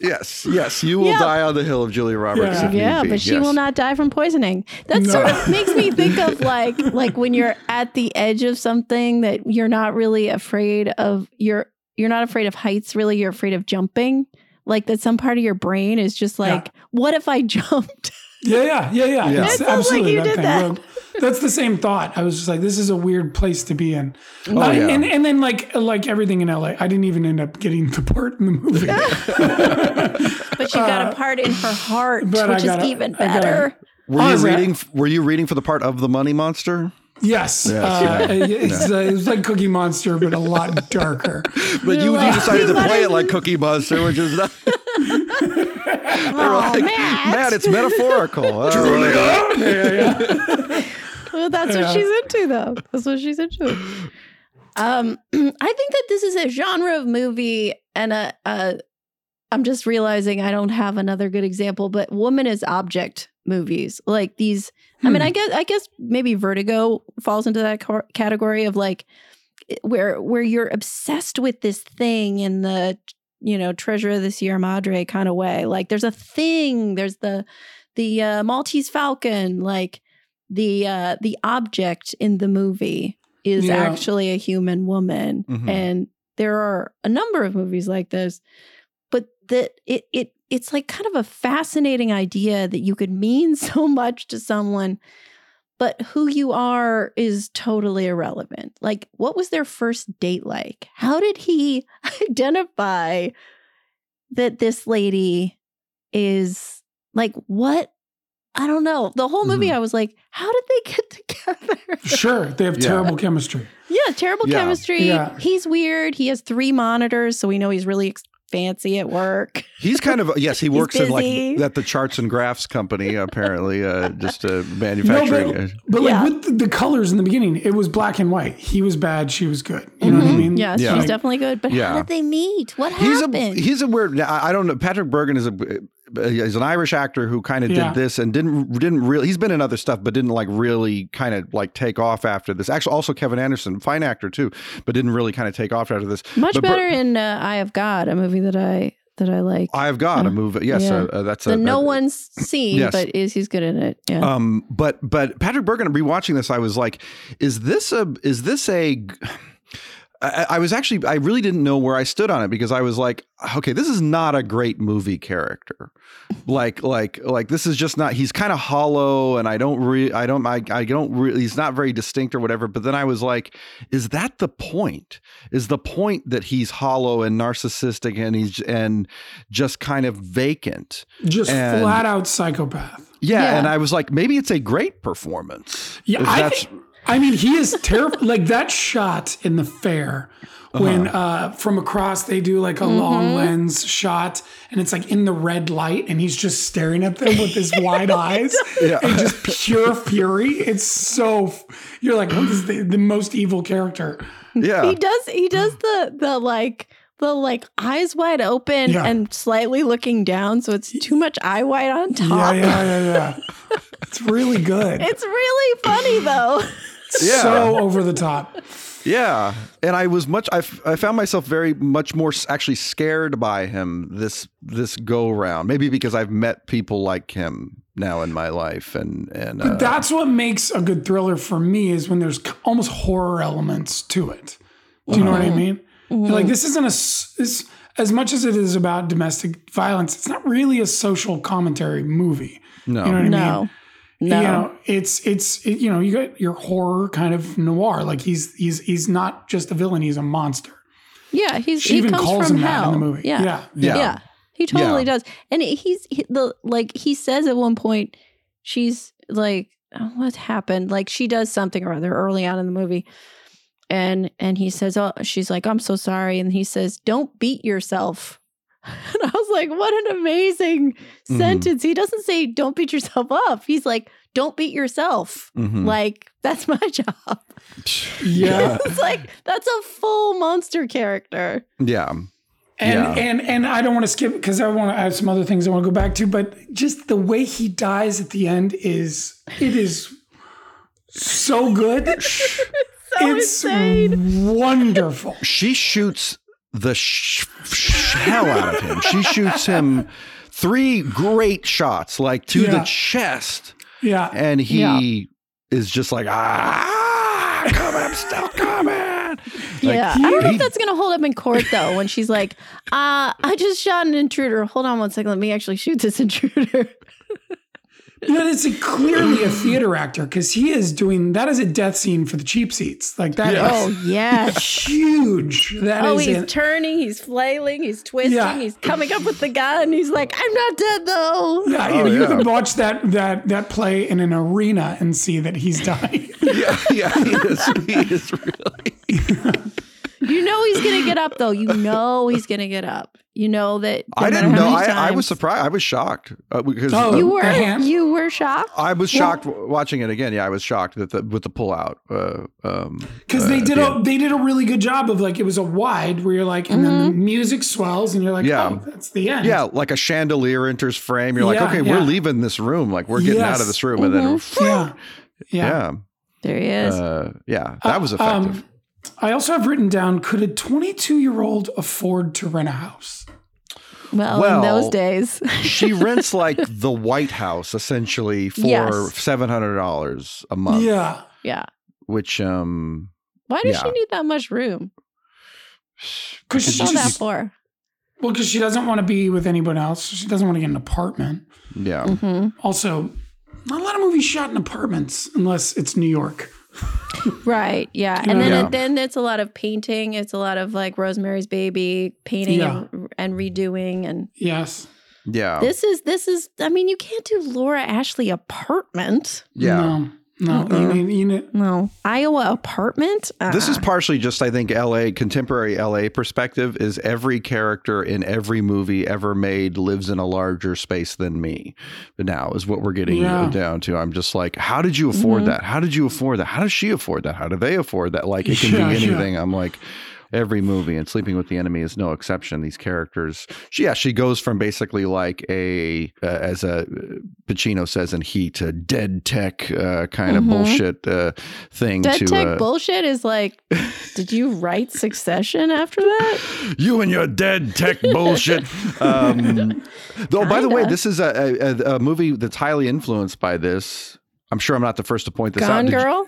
yes, yes. You will Yeah. die on the hill of Julia Roberts. Yeah. Yeah, be. but she Yes. will not die from poisoning. That No. sort of makes me think of like like when you're at the edge of something that you're not really afraid of you're you're not afraid of heights really you're afraid of jumping. Like that some part of your brain is just like what if I jumped? Yeah, yeah, yeah, yeah. Yeah. It's It sounds like absolutely you that did thing. that. Well, That's the same thought. I was just like, this is a weird place to be in. Uh, Oh, yeah. and, and then like like everything in LA, I didn't even end up getting the part in the movie. But she got a part in her heart, Uh, but which is gotta- even I gotta- better. Were you is that- reading? Were you reading for the part of the Money Monster? Yes, Yes, uh, it's, uh, it was like Cookie Monster, but a lot darker. But you, you decided to play it like Cookie Monster, which is not. Oh, like, Matt. Matt, it's metaphorical. Oh, yeah, yeah, yeah. Well, that's Yeah. what she's into, though. That's what she's into. Um, I think that this is a genre of movie, and a, a. I'm just realizing I don't have another good example, but woman as object movies, like these. I mean, Hmm. I guess I guess maybe Vertigo falls into that category of like where where you're obsessed with this thing in the you know treasure of the Sierra Madre kind of way. Like there's a thing. There's the the uh, Maltese Falcon. Like the uh, the object in the movie is Yeah. actually a human woman, Mhm. and there are a number of movies like this. But that it it it's like kind of a fascinating idea that you could mean so much to someone but who you are is totally irrelevant. Like, what was their first date like? How did he identify that this lady is like, what? I don't know. The whole movie, Mhm. I was like, how did they get together? Sure, they have Yeah. terrible chemistry. yeah, terrible Yeah. chemistry. Yeah. He's weird. He has three monitors, so we know he's really ex- fancy at work. He's kind of yes. He works in like at the charts and graphs company apparently, uh, just uh, No, manufacturing. but, but Yeah. like with the, the colors in the beginning, it was black and white. He was bad, she was good. You know what I Mhm. mean? Yes, Yeah. she's definitely good. But Yeah. how did they meet? What he's happened? a he's a weird. I I don't know. Patrick Bergin is a he's an Irish actor who kind of Yeah. did this and didn't didn't really. He's been in other stuff, but didn't like really kind of like take off after this. Actually, also Kevin Anderson, fine actor too, but didn't really kind of take off after this. Much But Ber- better in uh, Eye of God, a movie that I that I like. I've got a Uh, movie. Yes, yeah. uh, uh, that's that a, no a- one's seen, yes. but is he's good in it? Yeah. Um, but but Patrick Bergin, rewatching this, I was like, is this a is this a I, I was actually I really didn't know where I stood on it because I was like, okay, this is not a great movie character. Like like like this is just not he's kind of hollow and I don't re I don't I, I don't really he's not very distinct or whatever. But then I was like, is that the point? Is the point that he's hollow and narcissistic and he's and just kind of vacant? Just And- flat out psychopath. Yeah, Yeah. and I was like, maybe it's a great performance. Yeah, If I, that's- think, I mean, he is terrible. like that shot in the fair when Uh-huh. uh, from across they do like a long lens shot and it's like in the red light and he's just staring at them with his wide eyes Yeah. and just pure fury. It's so you're like, what is the, the most evil character? yeah, he does he does the the like the like eyes wide open Yeah. and slightly looking down, so it's too much eye white on Yeah, top. yeah, yeah, yeah. It's really good. It's really funny though. Yeah. so over the top. yeah. And I was much. I, f- I found myself very much more actually scared by him this this go round. Maybe because I've met people like him now in my life, and and uh, But that's what makes a good thriller for me is when there's almost horror elements to it. Do you know what I mean? Like this isn't a s- this, as much as it is about domestic violence. It's not really a social commentary movie. No. You know what I mean? No. No. You know, it's it's it, you know you got your horror kind of noir. Like he's he's he's not just a villain; he's a monster. yeah, he's She he even comes calls from him hell. that in the movie. Yeah. yeah, Yeah. Yeah. He totally Yeah. does. And he's he, the like he says at one point she's like oh, what happened? Like she does something or other early on in the movie. And and he says, "Oh, she's like, I'm so sorry." And he says, "Don't beat yourself." And I was like, "What an amazing Mhm. sentence." He doesn't say, "Don't beat yourself up." He's like, "Don't beat yourself." Mhm. Like that's my job. yeah. it's like that's a full monster character. Yeah. And Yeah. and and I don't want to skip because I want to I have some other things I want to go back to, but just the way he dies at the end is it is so good. So it's insane. wonderful. She shoots the sh- sh- hell out of him. She shoots him three great shots, like to Yeah. the chest, Yeah. and he Yeah. is just like, ah, come, I'm still coming. Yeah, he- I don't know if that's gonna hold up in court though. When she's like, "Uh, I just shot an intruder. Hold on one second. Let me actually shoot this intruder." But it's a, clearly a theater actor because he is doing that is a death scene for the cheap seats. Like that. Oh, yes. Oh yes. huge. That oh, is he's an- turning. He's flailing. He's twisting. Yeah. He's coming up with the gun. He's like, "I'm not dead though." yeah, Oh, you yeah. can watch that that that play in an arena and see that he's dying. Yeah, yeah, he is. He is really. You know he's gonna get up though. You know he's gonna get up. You know that. I didn't know. I, I was surprised. I was shocked uh, because Oh, uh, You The were. hand? You were shocked. I was shocked w watching it again. Yeah, I was shocked that the, with the pullout. Uh, um, Because uh, they did yeah. a they did a really good job of like it was a wide where you're like and then the music swells and you're like Yeah. oh that's the end Yeah, like a chandelier enters frame. You're like, Yeah, okay, yeah. we're leaving this room. Like we're getting out of this room, and then yeah yeah, yeah, There he is. uh, yeah, that was Uh, effective. um, I also have written down could a 22 year old afford to rent a house well, well, in those days. she rents like the White House essentially for Yes. seven hundred dollars a month. yeah yeah. which um, Why does Yeah. she need that much room? because What's she that just for? well because she doesn't want to be with anyone else she doesn't want to get an apartment yeah, hmm also not a lot of movies shot in apartments unless it's New York Right. Yeah. And then Yeah. it, then it's a lot of painting. It's a lot of like Rosemary's Baby painting Yeah. and, and redoing. And yes yeah, this is this is. I mean, you can't do Laura Ashley apartment. yeah. no no you Uh-uh. need, you need, No, Iowa apartment. This is Uh-uh. partially just, I think, LA, contemporary LA perspective is every character in every movie ever made lives in a larger space than me. But now is what we're getting Yeah. down to. I'm just like, how did you afford Mhm. that? How did you afford that? How does she afford that? How do they afford that? Like, it can Yeah, be yeah. anything. I'm like, every movie and sleeping with the enemy is no exception these characters she yeah she goes from basically like a uh, as Al Pacino says in heat a dead tech uh, kind Mhm. of bullshit uh, thing Dead to tech uh, bullshit is like. did you write Succession after that? you and your dead tech bullshit. Um, though, by the way, this is a, a, a movie that's highly influenced by this. I'm sure I'm not the first to point this out. Gone you- Girl.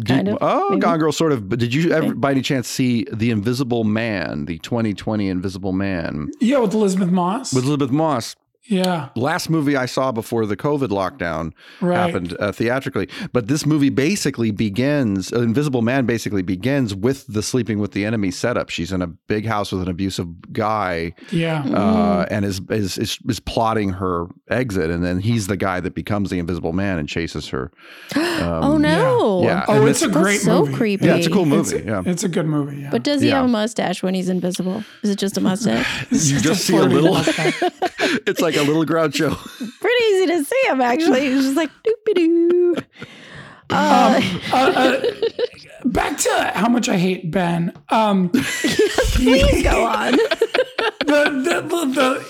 Did- kind of, oh, maybe. Gone Girl, sort of. But did you ever, Okay. by any chance, see The Invisible Man, the 2020 Invisible Man yeah with Elisabeth Moss with Elisabeth Moss? Yeah Last movie I saw before the COVID lockdown right happened uh, theatrically. But this movie basically begins, uh, Invisible Man basically begins with the sleeping with the enemy setup. She's in a big house with an abusive guy yeah uh, and is, is is is plotting her exit, and then he's the guy that becomes the Invisible Man and chases her. Um, oh no. yeah. oh and it's a this- That's great so movie creepy. Yeah, it's a cool It's- movie. yeah, it's a good movie yeah But does he Yeah. have a mustache when he's invisible? Is it just a mustache? It's you a just see a little. mustache. it's like a little Groucho. Pretty easy to see him actually. He's just like doopy doo. Uh, uh, uh, back to how much I hate Ben. Um, please go on. the, the, the, the,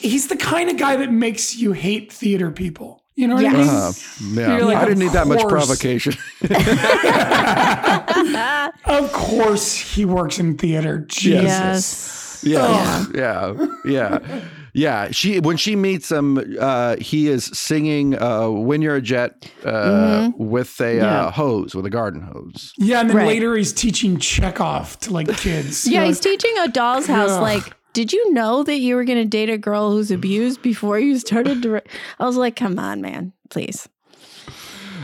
he's the kind of guy that makes you hate theater people. You know what I mean? Uh, yeah, like, I didn't of need that much provocation. Of course, he works in theater. Jesus. yes. yeah, yeah, yeah. Yeah, she when she meets him, uh, he is singing uh, "When You're a Jet" uh, with a Mm-hmm. Yeah. uh, hose, with a garden hose. Yeah, and then Right. later he's teaching Chekhov to like kids. Yeah, You're he's like, teaching a doll's house. Ugh. Like, did you know that you were going to date a girl who's abused before you started to? I was like, come on, man, please.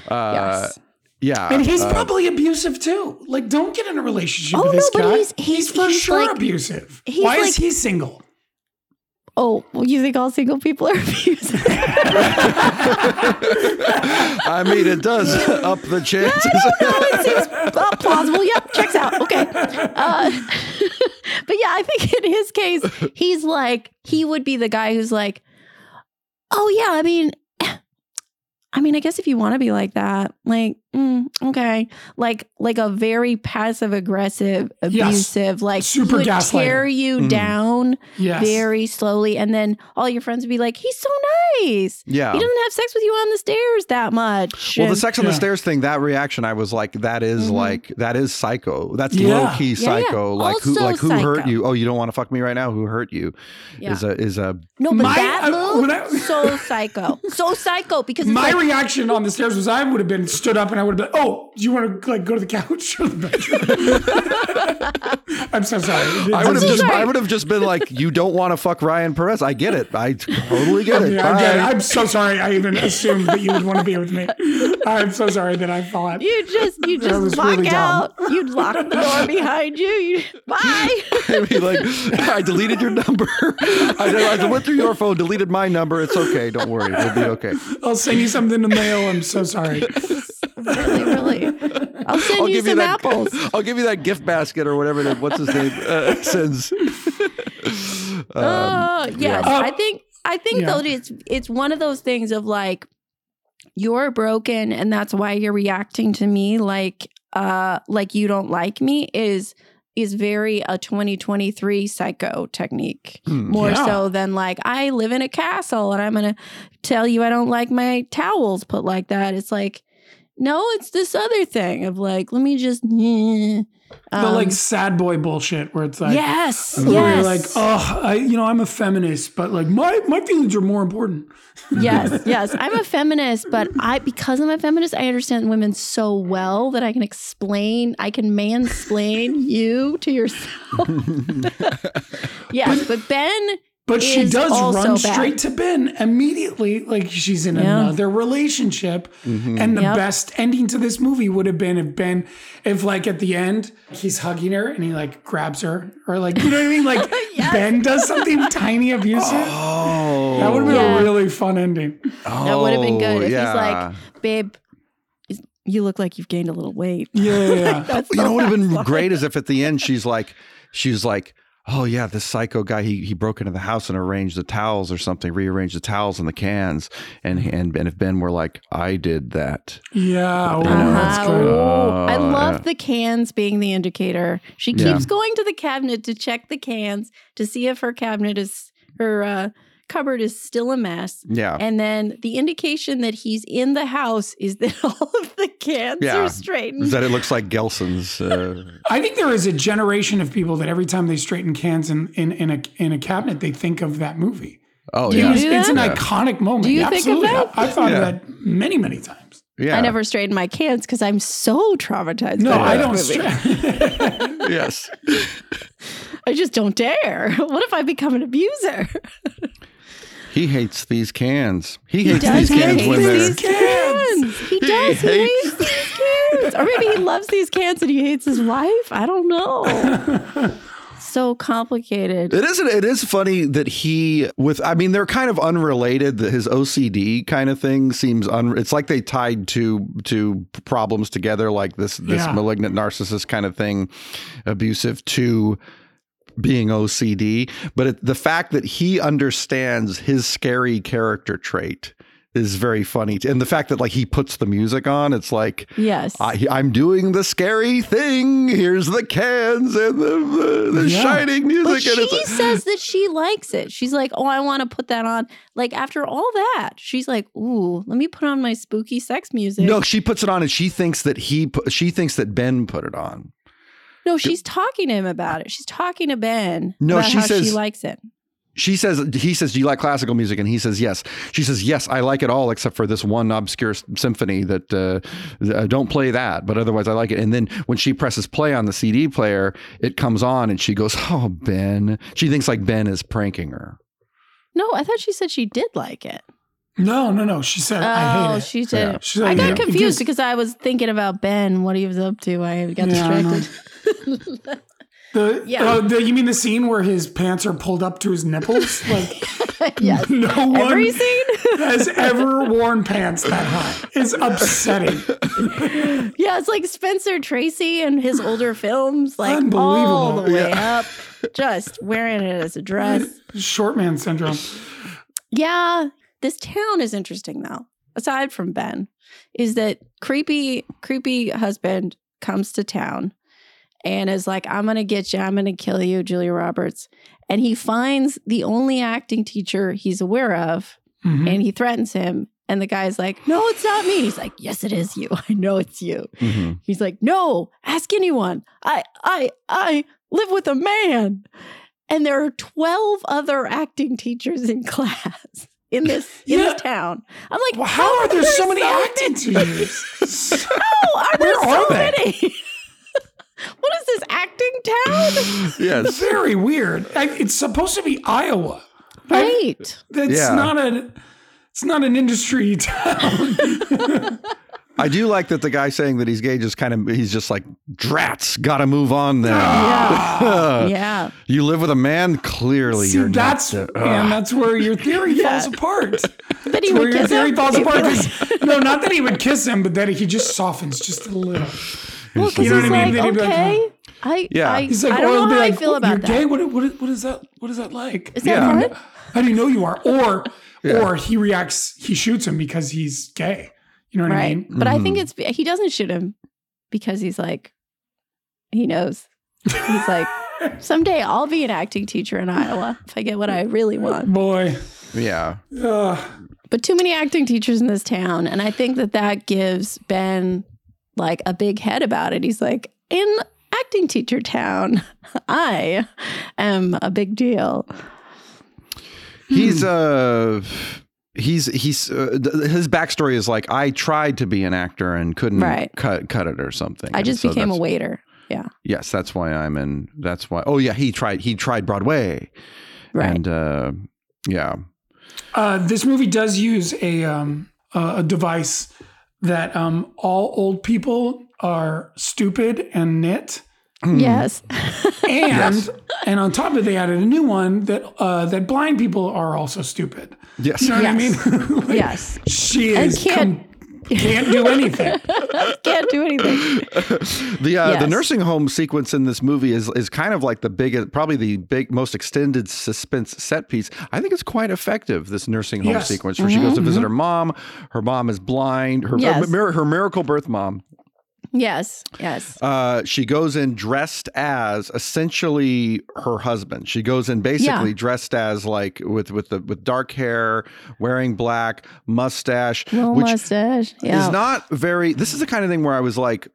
Uh, Yes. Yeah, and he's uh, probably abusive too. Like, don't get in a relationship Oh, with this no, but guy. he's- he's- for he's sure like- abusive. Why like- is he single? Oh, well, you think all single people are abusive? I mean, it does up the chances. it seems uh, plausible. Yep, checks out. Okay. Uh, but yeah, I think in his case, he's like, he would be the guy who's like, oh, yeah, I mean, I mean, I guess if you want to be like that, like, mm, okay, like, like a very passive aggressive, abusive, like, Super would gaslighter. tear you Mhm. down Yes. very slowly, and then all your friends would be like, he's so nice. yeah. He doesn't have sex with you on the stairs that much. Well, the And- sex on the stairs thing, that reaction, I was like, that is Mhm. like that is psycho. That's Yeah. low key Yeah, yeah. psycho. Like who like who hurt you? Oh, you don't want to fuck me right now? Who hurt you? Yeah. Is a is a No, but My- that uh, move, I- so psycho, so psycho. Because My like, reaction on the stairs was I would have been stood up and I would have been, oh, do you want to like go to the couch or the bedroom? I'm so sorry. I would have just sorry. I would have just been like, you don't want to fuck Ryan Perez. I get it. I totally get it. Yeah, I get it. I'm so sorry. I even assumed that you would want to be with me. I'm so sorry that I thought. you just you just lock really dumb. out. You'd lock the door behind you. you bye. I mean, like, I deleted your number. I, I went through your phone, deleted my number. It's okay. Don't worry. We'll be okay. I'll send you something in the mail. I'm so sorry. Really, really. I'll send I'll you give you some that. apples. I'll give you that gift basket or whatever. That, what's his name uh, sends. Um, Oh yes, yeah. Uh, I think I think yeah. though it's it's one of those things of like you're broken and that's why you're reacting to me like uh like you don't like me is is very a 2023 psycho technique Hmm. more Yeah. so than like I live in a castle and I'm gonna tell you I don't like my towels put like that. It's like no, it's this other thing of like let me just the Um, like sad boy bullshit where it's like, yes, where yes, you're like, oh, I, you know, I'm a feminist, but like my my feelings are more important. yes, yes. I'm a feminist, but I because I'm a feminist, I understand women so well that I can explain, I can mansplain you to yourself. yes, but Ben, But she does run bad. straight to Ben immediately, like she's in Yeah. another relationship. Mm-hmm. And the Yep. best ending to this movie would have been if Ben, if like at the end he's hugging her and he like grabs her, or like you know what I mean, like Yes. Ben does something tiny abusive. Oh, That would have been Yeah. a really fun ending. that would have been good if yeah. he's like, babe, you look like you've gained a little weight. Yeah, yeah, yeah. That's you know, the what would have been last great is if at the end she's like, she's like, oh yeah, this psycho guy, he he broke into the house and arranged the towels or something, rearranged the towels and the cans, and and, and if Ben were like, I did that, yeah. Oh, You know, that's Uh-huh. good. Oh, I love yeah. the cans being the indicator. She keeps Yeah. going to the cabinet to check the cans to see if her cabinet is her uh, cupboard is still a mess. yeah, And then the indication that he's in the house is that all of the cans Yeah. are straightened. Is that it looks like Gelson's. Uh, I think there is a generation of people that every time they straighten cans in, in, in a in a cabinet, they think of that movie. oh Do yeah, It's, do it's an? Yeah. iconic moment. Do you think of that? I, I've thought Yeah. of that many, many times. yeah. I never straighten my cans because I'm so traumatized. No, by I don't. movie. Stra- Yes, I just don't dare. What if I become an abuser? He hates these cans. He hates does these he cans hate when they're. these cans. He does. He hates- hates these cans. Or maybe he loves these cans and he hates his wife. I don't know. so complicated. It isn't. It is funny that he with. I mean, they're kind of unrelated. That his OCD kind of thing seems un. It's like they tied two two problems together, like this this Yeah. malignant narcissist kind of thing, abusive to being OCD. But it, the fact that he understands his scary character trait is very funny, and the fact that like he puts the music on, it's like. Yes. I, I'm doing the scary thing. Here's the cans and the, the, Yeah. shining music. but and she says that she likes it. She's like, "Oh, I want to put that on." Like after all that, she's like, "Ooh, let me put on my spooky sex music." No, she puts it on and she thinks that he she thinks that Ben put it on. No, she's talking to him about it. She's talking to Ben. No, about she how she likes it. she says he says do you like classical music and he says yes she says yes i like it all except for this one obscure symphony that uh, uh, don't play that but otherwise i like it and then when she presses play on the cd player it comes on and she goes oh ben she thinks like ben is pranking her No, I thought she said she did like it. No, no, no. She said, I Oh, hate it. she did. Yeah. She said, I got yeah, confused because- because I was thinking about Ben, what he was up to. I got Yeah, I distracted. The, Yeah. uh, the, you mean the scene where his pants are pulled up to his nipples? Like, yes. no one Every scene. has ever worn pants that high. It's upsetting. yeah, it's like Spencer Tracy and his older films, like all the way up, just wearing it as a dress. Short man syndrome. Yeah, this town is interesting though. Aside from Ben, is that creepy, creepy husband comes to town and is like, "I'm gonna get you. I'm gonna kill you, Julia Roberts." And he finds the only acting teacher he's aware of, Mhm. and he threatens him. And the guy's like, "No, it's not me." He's like, "Yes, it is you. I know it's you." Mhm. He's like, "No, ask anyone. I, I, I live with a man." And there are twelve other acting teachers in class in this in Yeah. this town. I'm like, Well, how are there so many so acting teachers? How are there Where so are they? many? what is this acting town? yes Very weird. I, it's supposed to be Iowa. Right. That's Yeah. not a. It's not an industry town. I do like that the guy saying that he's gay just kind of he's just like drats gotta move on then Ah. yeah. you live with a man clearly See, you're that's not the- and that's where your theory Yeah. falls apart. But he Where would kiss theory him. falls apart. no, not that he would kiss him, but that he just softens just a little. Well, because You know he's what I mean? Like, he'd like, okay, I, Yeah. I, He's like, I don't know how like, I feel "What, about you're that. gay? What, what, what is that? What is that like? Is that Yeah. fun? How do you know you are? Or Yeah. or he reacts, he shoots him because he's gay. You know what I Right. mean? But I think Mhm. it's he doesn't shoot him because he's like he knows. He's like someday I'll be an acting teacher in Iowa if I get what I really want. Boy. yeah Ugh. But too many acting teachers in this town and I think that that gives Ben like a big head about it. He's like in acting teacher town, I am a big deal. He's Hmm. uh he's he's uh, th- his backstory is like I tried to be an actor and couldn't Right. cut cut it or something. I just so became a waiter. Yeah. Yes, that's why I'm in. That's why. Oh yeah, he tried. He tried Broadway. Right. And uh, yeah, Uh, this movie does use a um, uh, a device that um, all old people are stupid and knit. Yes. And and on top of it, they added a new one that uh, that blind people are also stupid. yes, You know what I mean? Yes. Like, yes. She And is can't- com- can't do anything. Can't do anything. the uh, the nursing home sequence in this movie is is kind of like the biggest, probably the big, most extended suspense set piece. I think it's quite effective. This nursing home Yes. sequence where she goes to visit her mom. Her mom is blind. Her Mm-hmm. Yes. her, mir- her miracle birth mom. Yes. Yes. Uh, she goes in dressed as essentially her husband. She goes in basically Yeah. dressed as like with with the with dark hair, wearing black, mustache, Little which mustache. Yeah. is not very. This is the kind of thing where I was like,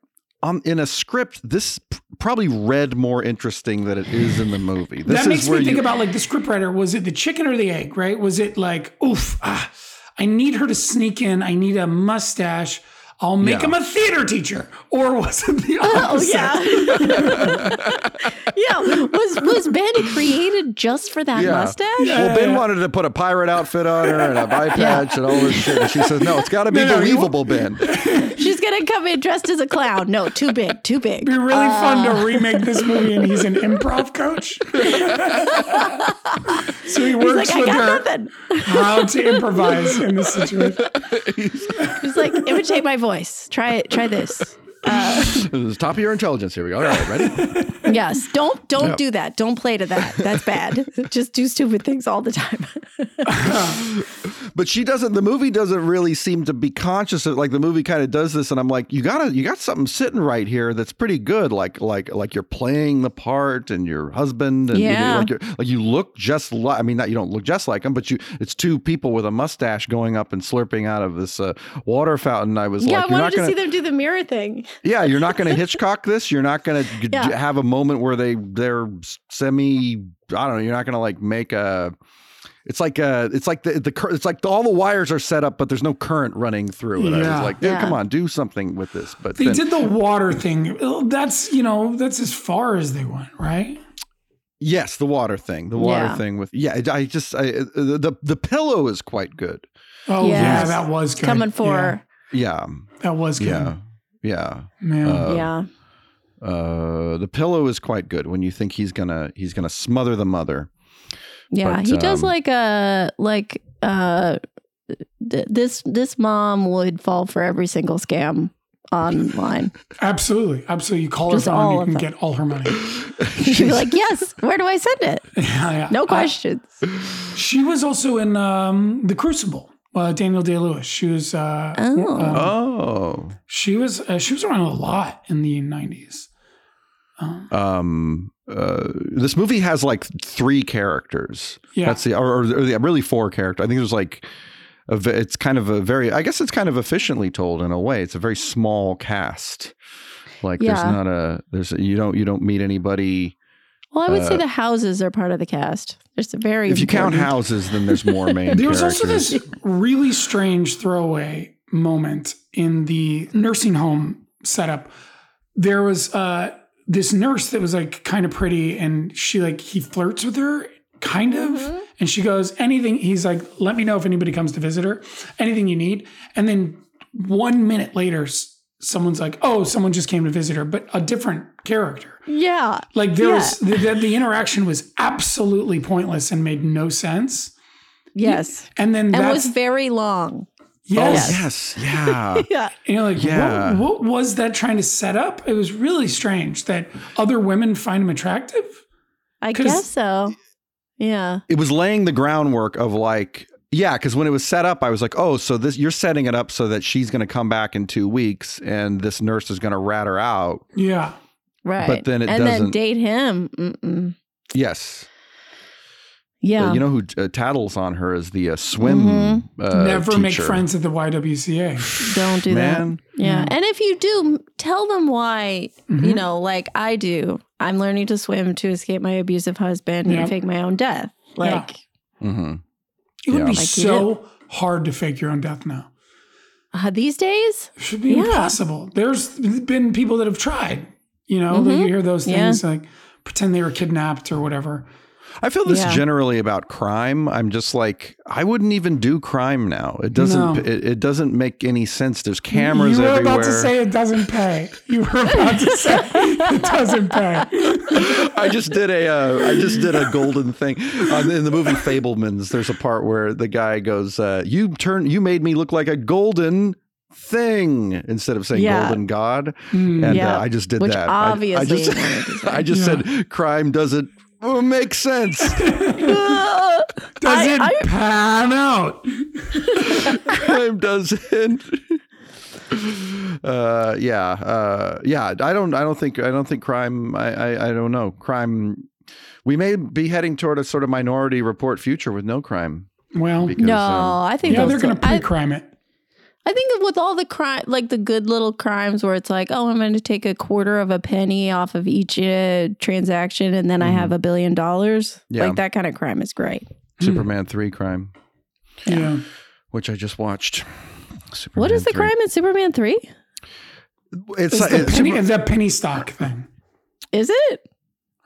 um, in a script, this p- probably read more interesting than it is in the movie. This that makes is where me think you, about like the scriptwriter. Was it the chicken or the egg? Right? Was it like, oof, ah, I need her to sneak in. I need a mustache. I'll make Yeah. him a theater teacher. Or was it the opposite? Oh yeah. yeah. Was was Ben created just for that Yeah. mustache? Well, Ben wanted to put a pirate outfit on her and a eye patch and all this shit. And she says, "No, it's got to be No, no, believable, Ben." She's gonna come in dressed as a clown. No, too big, too big. It'd be really fun Uh. to remake this movie and he's an improv coach. so he He's works like, I with got her nothing. how to improvise in this situation. He's like, imitate my voice. Try it. Try this. Uh, This is top of your intelligence. Here we go. All right, ready? yes. Don't don't Yeah. do that. Don't play to that. That's bad. Just do stupid things all the time. but she doesn't. The movie doesn't really seem to be conscious of. Like the movie kind of does this, and I'm like, you gotta, you got something sitting right here that's pretty good. Like, like, like you're playing the part, and your husband, and you know, Yeah. like, you're, like you look just like. I mean, not you don't look just like him, but you. It's two people with a mustache going up and slurping out of this uh, water fountain. I was yeah, like, I wanted to gonna. see them do the mirror thing. Yeah, you're not going to Hitchcock this. You're not going to Yeah. have a moment where they they're semi. I don't know. You're not going to like make a. It's like uh it's like the the it's like all the wires are set up, but there's no current running through it. I Yeah. was like, dude, Yeah. come on, do something with this. But They then- did the water thing. That's you know that's as far as they went, right? yes, the water thing, the water Yeah. thing with yeah. I just I, the the the pillow is quite good. Oh yeah, that was good. Coming for Yeah, Yeah, that was good. yeah, yeah. Man. Uh, yeah. Uh, the pillow is quite good when you think he's gonna he's gonna smother the mother. Yeah, But, he does um, like a like uh th- this this mom would fall for every single scam online. Absolutely, absolutely. You call Just her phone, you can them. get all her money. She'd be like, "Yes, where do I send it? yeah, yeah. No Uh, questions." she was also in um, the Crucible. Uh, Daniel Day Lewis. She was. Uh, Oh. um, Oh, she was. Uh, she was around a lot in the nineties. Um, um uh this movie has like three characters Yeah. that's the or, or, or yeah, really four characters i think there's like a, it's kind of a very i guess it's kind of efficiently told in a way it's a very small cast like Yeah. there's not a there's a, you don't you don't meet anybody Well, I would say uh, the houses are part of the cast. There's a very if you count houses then there's more main There was also this really strange throwaway moment in the nursing home setup. There was uh, this nurse that was like kind of pretty, and she like he flirts with her, kind of, Mm-hmm. and she goes, "Anything." He's like, "Let me know if anybody comes to visit her. Anything you need." And then one minute later, s- someone's like, "Oh, someone just came to visit her," but a different character. Yeah, Like there Yeah. was the, the, the interaction was absolutely pointless and made no sense. yes, And then and that's was very long. yes. oh yes yeah Yeah, And you're like, Yeah. what, what was that trying to set up? It was really strange that other women find him attractive. I guess so. Yeah, it was laying the groundwork of like yeah because when it was set up i was like oh so this you're setting it up so that she's going to come back in two weeks and this nurse is going to rat her out Yeah. right. But then it and doesn't- date him. Mm-mm. yes Yeah, Uh, you know who uh, tattles on her is the uh, swim Mm-hmm. uh, Never make friends at the YWCA. don't do man that. Yeah, and if you do, tell them why. Mm-hmm. You know, like I do. I'm learning to swim to escape my abusive husband Yeah. and fake my own death. Like hmm It would Yeah. be Like so hard to fake your own death now. uh, these days. It should be Yeah. impossible. There's been people that have tried. You know, that Mhm. you hear those Yeah. things like pretend they were kidnapped or whatever. I feel this Yeah. generally about crime i'm just like i wouldn't even do crime now it doesn't No. it, it doesn't make any sense there's cameras everywhere. you were everywhere about to say it doesn't pay. You were about to say it doesn't pay. I just did a uh, I just did a golden thing um, in the movie Fabelmans. There's a part where the guy goes, uh, "You turn, you made me look like a golden thing instead of saying Yeah. golden god." Hmm. And Yeah. uh, I just did Which that. I- I, obviously just, you wanted to say. I just said crime doesn't uh, make sense. Does I- it I- pan out? crime doesn't. Uh, yeah, uh, yeah. I don't. I don't think. I don't think crime. I, I. I don't know. Crime. We may be heading toward a sort of minority report future with no crime. Well, Because, no, um, I think yeah, they'll they're going to pre-crime it. I think with all the crime, like the good little crimes where it's like, oh, I'm going to take a quarter of a penny off of each uh, transaction and then I have a billion dollars. Mm-hmm. Yeah. Like that kind of crime is great. Superman three crime, Yeah. which I just watched. Superman What is the 3. crime in Superman 3? It's, It's like- the it's penny, Super- it's that penny stock thing, Is it?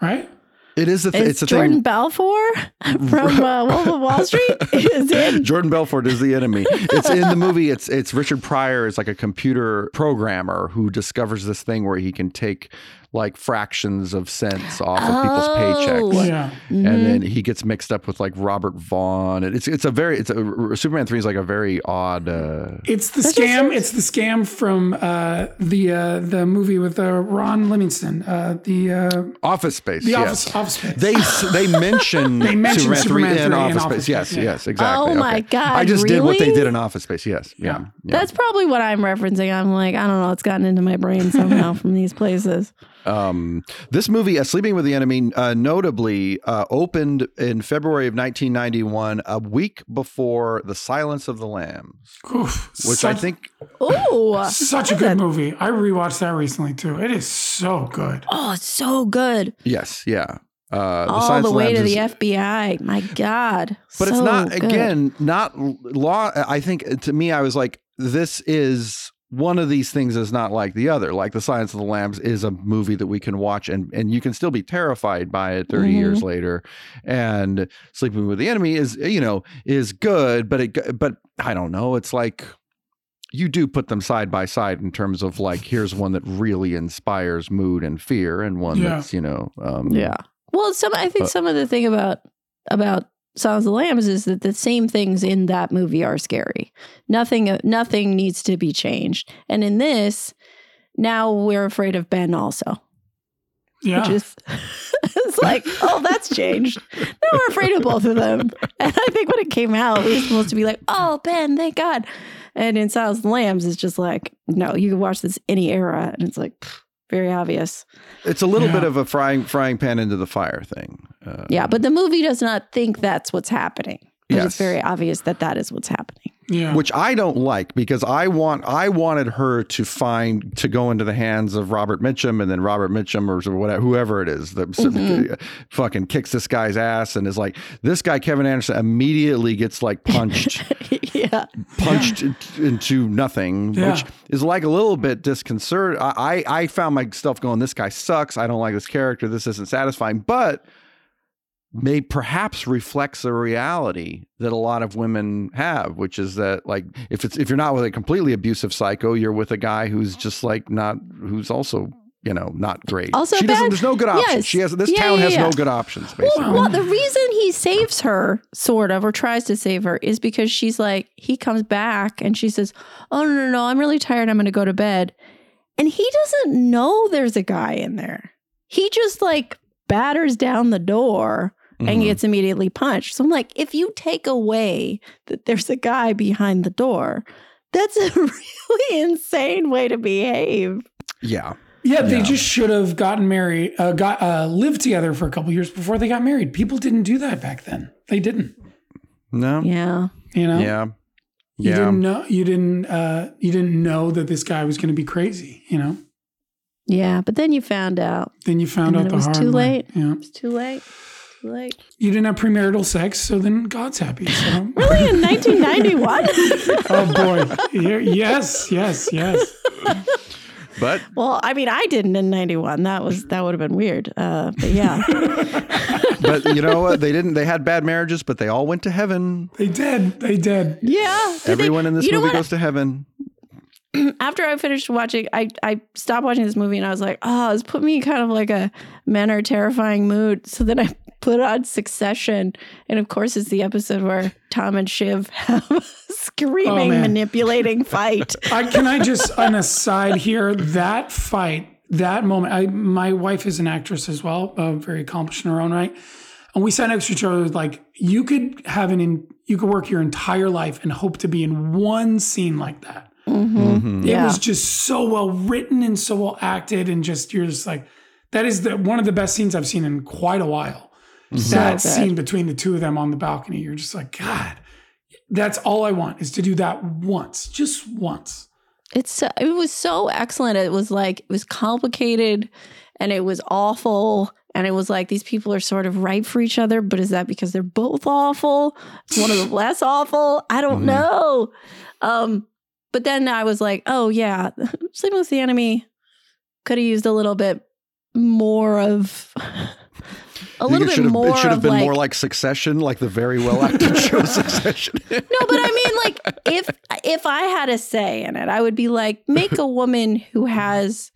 right? It is the th- it's a Jordan thing. Belfort from uh, Wolf of Wall Street? is it? Jordan Belfort is the enemy. It's in the movie. It's it's Richard Pryor is like a computer programmer who discovers this thing where he can take like fractions of cents off of people's Oh. paychecks. Yeah. Mm-hmm. And then he gets mixed up with like Robert Vaughn, and it's it's a very it's a Superman three is like a very odd. Uh, It's the scam. It's the scam from uh, the uh, the movie with uh, Ron Livingston. Uh, the uh, Office Space. the yes. office office space. They s- they mention They mention Superman, Superman 3 in 3 in Office Office Space. Yes, yeah. yes, exactly. Oh my okay. God, I just did what they did in Office Space. Yes, yeah. Yeah. yeah. That's probably what I'm referencing. I'm like, I don't know, it's gotten into my brain somehow from these places. Um, this movie, uh, Sleeping with the Enemy, uh, notably uh, opened in February of 1991, a week before The Silence of the Lambs, Oof, which such, I think Ooh. such a good movie. I rewatched that recently too. It is so good. Oh, it's so good. yes, yeah. Uh, All Silence the of way Lambs to is- the FBI. My God. but it's not good. again not law i think to me i was like this is one of these things is not like the other like the silence of the lambs is a movie that we can watch and and you can still be terrified by it 30 Mhm. years later and sleeping with the enemy is you know is good but it but i don't know it's like you do put them side by side in terms of like here's one that really inspires mood and fear and one Yeah. that's you know um Yeah. Well, some I think But- some of the thing about about Silence of the Lambs is that the same things in that movie are scary. Nothing nothing needs to be changed. And in this, now we're afraid of Ben also. Yeah. Which is it's like, oh, that's changed. Now we're afraid of both of them. And I think when it came out, we were supposed to be like, oh, Ben, thank God. And in Silence of the Lambs, it's just like, no, you can watch this any era. And it's like pff, very obvious. it's a little Yeah. bit of a frying frying pan into the fire thing uh, Yeah, but the movie does not think that's what's happening. But Yes. it's very obvious that that is what's happening. yeah. which I don't like because I want I wanted her to find to go into the hands of Robert Mitchum and then Robert Mitchum or whatever whoever it is that Mhm. fucking kicks this guy's ass and is like this guy Kevin Anderson immediately gets like punched yeah. punched into nothing Yeah. which is like a little bit disconcerting I, I I found myself going this guy sucks I don't like this character this isn't satisfying but may perhaps reflects a reality that a lot of women have which is that like if it's if you're not with a completely abusive psycho you're with a guy who's just like not who's also you know not great Also she doesn't there's no good options Yes. she has this Yeah, town yeah, has yeah. no good options basically Well, well, the reason he saves her, sort of, or tries to save her, is because she's like, he comes back and she says, Oh, no, no, no, I'm really tired. I'm going to go to bed. And he doesn't know there's a guy in there. He just like batters down the door and Mhm. gets immediately punched. So I'm like, if you take away that there's a guy behind the door, that's a really insane way to behave. yeah yeah, they Yeah. just should have gotten married, uh, got uh, lived together for a couple years before they got married. People didn't do that back then. They didn't. no Yeah. You know. yeah Yeah. You didn't know. You didn't. Uh, you didn't know that this guy was going to be crazy. You know. Yeah. But then you found out. Then you found And out then it was hard too way. late. Yeah. It's too late. Too late. You didn't have premarital sex, so then God's happy. So. Really? In 1991? oh boy. Yes. Yes. Yes. but well, I mean, I didn't in 91. That was, that would have been weird. Uh, but yeah. but you know what they didn't they had bad marriages but they all went to heaven They did. They did. yeah. Did they- everyone in this movie goes to heaven after I finished watching, I, I stopped watching this movie and I was like, oh, it's put me in kind of like a men are terrifying mood. So then I put on Succession. And of course, it's the episode where Tom and Shiv have a screaming, man. manipulating fight. I can I just on an aside here. That fight, that moment. I my wife is an actress as well, uh, very accomplished in her own right. And we sat next to each other. Like you could have an in, you could work your entire life and hope to be in one scene like that. Mhm. It Yeah. was just so well written and so well acted, and just you're just like, that is the one of the best scenes I've seen in quite a while. That So good. scene between the two of them on the balcony, you're just like, God, that's all I want is to do that once, just once. It's so, it was so excellent. It was like it was complicated and it was awful. And it was like these people are sort of right for each other, but is that because they're both awful? One of them less awful. I don't Mhm. know. Um, but then I was like, oh yeah, sleeping with the enemy could have used a little bit more of a little it bit should have, more it should have been like, more like Succession, like the very well acted show Succession. No, but I mean, like, if if I had a say in it, I would be like, make a woman who has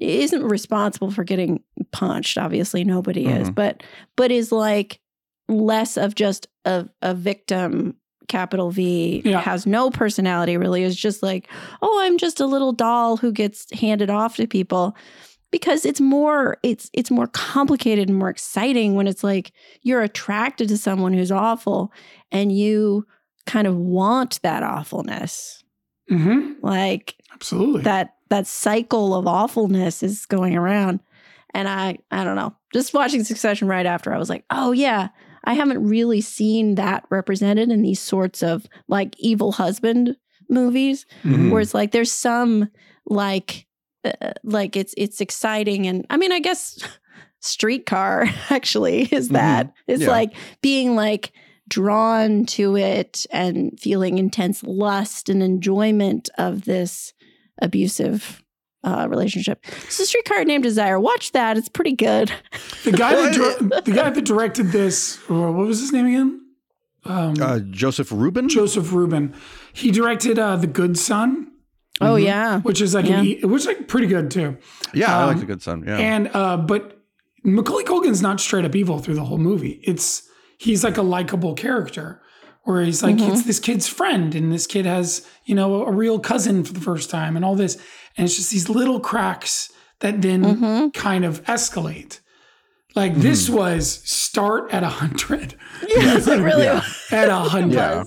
isn't responsible for getting punched. Obviously, nobody is, Mhm. but but is like less of just a a victim. Capital V Yeah. has no personality. Really, is just like, oh, I'm just a little doll who gets handed off to people because it's more it's it's more complicated and more exciting when it's like you're attracted to someone who's awful and you kind of want that awfulness hmm like Absolutely. that that cycle of awfulness is going around and i i don't know just watching succession right after i was like oh yeah i haven't really seen that represented in these sorts of like evil husband movies Mhm. where it's like there's some like uh, like it's it's exciting and i mean i guess streetcar actually is that it's Yeah. like being like drawn to it and feeling intense lust and enjoyment of this abusive uh, relationship so streetcar named desire watch that it's pretty good The guy that Well, dir- the guy that directed this, or what was his name again? Um, Uh, Joseph Ruben. Joseph Ruben. He directed uh, The Good Son, oh Mhm. yeah which is like Yeah. an e- which is like pretty good too. yeah, I um, like the good son. Yeah. And uh, but Macaulay Culkin's not straight up evil through the whole movie. It's he's like a likable character where he's like Mhm. it's this kid's friend and this kid has you know a real cousin for the first time and all this and it's just these little cracks that then Mhm. kind of escalate. Like this was start at a hundred. yes it really Yeah. was At a hundred. Yeah.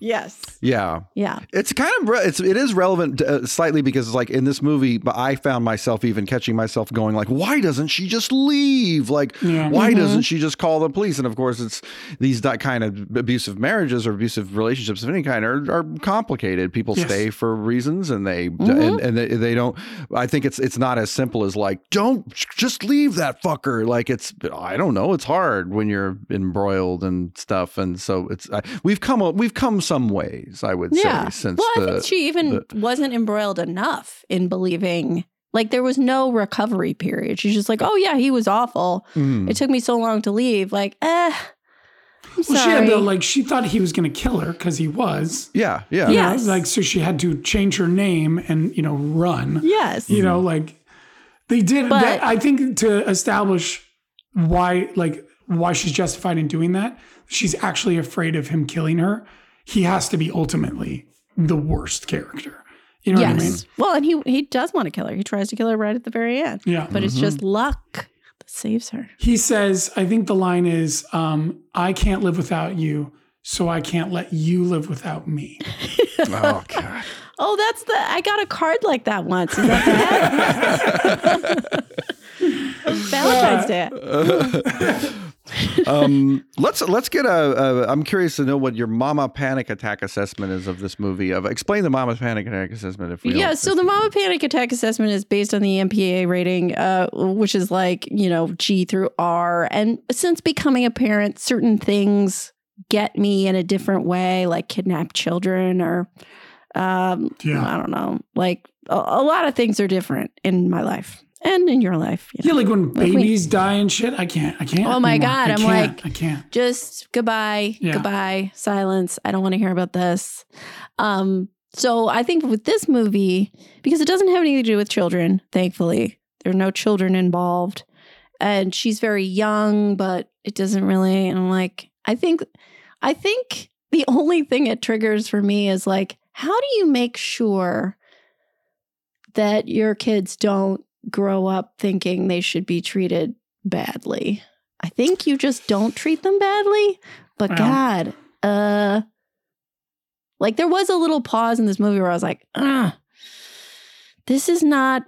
Yes yeah. yeah It's kind of re- it's it is relevant uh, slightly because it's like in this movie, but I found myself even catching myself going like, why doesn't she just leave? Like, Yeah. why Mhm. doesn't she just call the police? And of course, it's these that kind of abusive marriages or abusive relationships of any kind are, are complicated. People Yes. stay for reasons, and they Mhm. and, and they, they don't. I think it's it's not as simple as like, don't just leave that fucker. Like it's I don't know. It's hard when you're embroiled and stuff, and so it's I, we've come we've come some ways. I would Yeah. say since well, I think she even wasn't embroiled enough in believing. Like there was no recovery period. She's just like, "Oh yeah, he was awful. Mm. It took me so long to leave." Like, eh, I'm Well, sorry. she had to like she thought he was going to kill her because he was. Yeah, yeah. You know, like so she had to change her name and you know run. yes, You know, like they did. But- that, I think to establish why, like why she's justified in doing that, she's actually afraid of him killing her. He has to be ultimately the worst character. You know what I mean? yes. Well, and he he does want to kill her. He tries to kill her right at the very end, Yeah. but it's Mhm. just luck that saves her. He says, I think the line is, um, "I can't live without you, so I can't let you live without me." Oh god. Oh, that's the. I got a card like that once. Is that bad? Valentine's Day. um, let's let's get a, a. I'm curious to know what your mama panic attack assessment is of this movie. Of explain the mama panic attack assessment if we Yeah, so the Mama Panic Attack Assessment is based on the MPA rating, uh, which is like, you know, G through R. And since becoming a parent, certain things get me in a different way, like kidnapped children or, um, Yeah. I don't know, like a, a lot of things are different in my life and in your life. you Yeah, like when Like babies die and shit. I can't. I can't. Oh my anymore. God, I I'm like- I can't. just goodbye, Yeah. goodbye, silence. I don't want to hear about this. Um, so I think with this movie, because it doesn't have anything to do with children, thankfully, there are no children involved. And she's very young, but it doesn't really, and I'm like, I think, I think the only thing it triggers for me is like, how do you make sure that your kids don't grow up thinking they should be treated badly? I think you just don't treat them badly. But Well. God, uh like there was a little pause in this movie where I was like, ah, this is not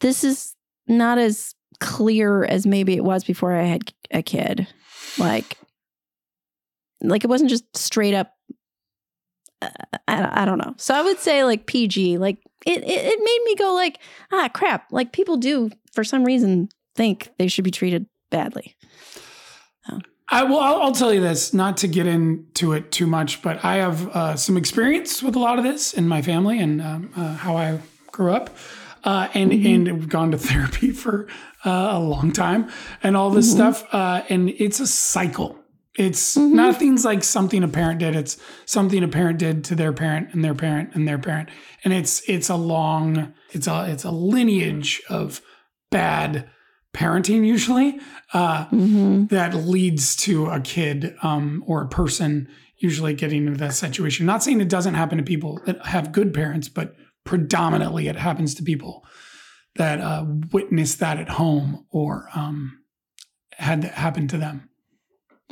this is not as clear as maybe it was before I had a kid. Like like it wasn't just straight up uh, I, I don't know. So I would say like PG, like it, it it made me go like, ah crap, like people do for some reason think they should be treated badly. I well, I'll, I'll tell you this, not to get into it too much, but I have uh, some experience with a lot of this in my family and um, uh, how I grew up, uh, and and have gone to therapy for uh, a long time and all this stuff, uh, and it's a cycle. It's Mhm. nothing's like something a parent did. It's something a parent did to their parent and their parent and their parent. And it's it's a long it's a it's a lineage of bad parenting usually uh, hmm that leads to a kid um, or a person usually getting into that situation. Not saying it doesn't happen to people that have good parents, but predominantly it happens to people that uh, witness that at home or um, had that happen to them.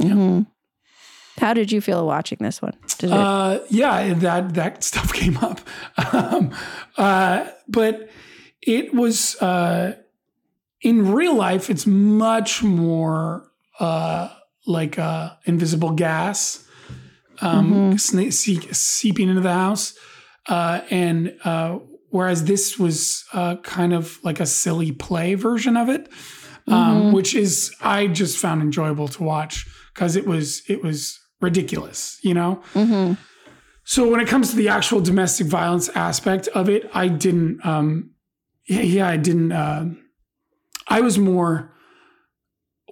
Hmm How did you feel watching this one? Uh, yeah, that that stuff came up, um, uh, but it was uh, in real life. It's much more uh, like uh, invisible gas um, sne- see- seeping into the house, uh, and uh, whereas this was uh, kind of like a silly play version of it, um, Mhm. which is I just found enjoyable to watch because it was it was ridiculous, you know. Mhm. So when it comes to the actual domestic violence aspect of it, I didn't. Um, yeah, yeah, I didn't. Uh, I was more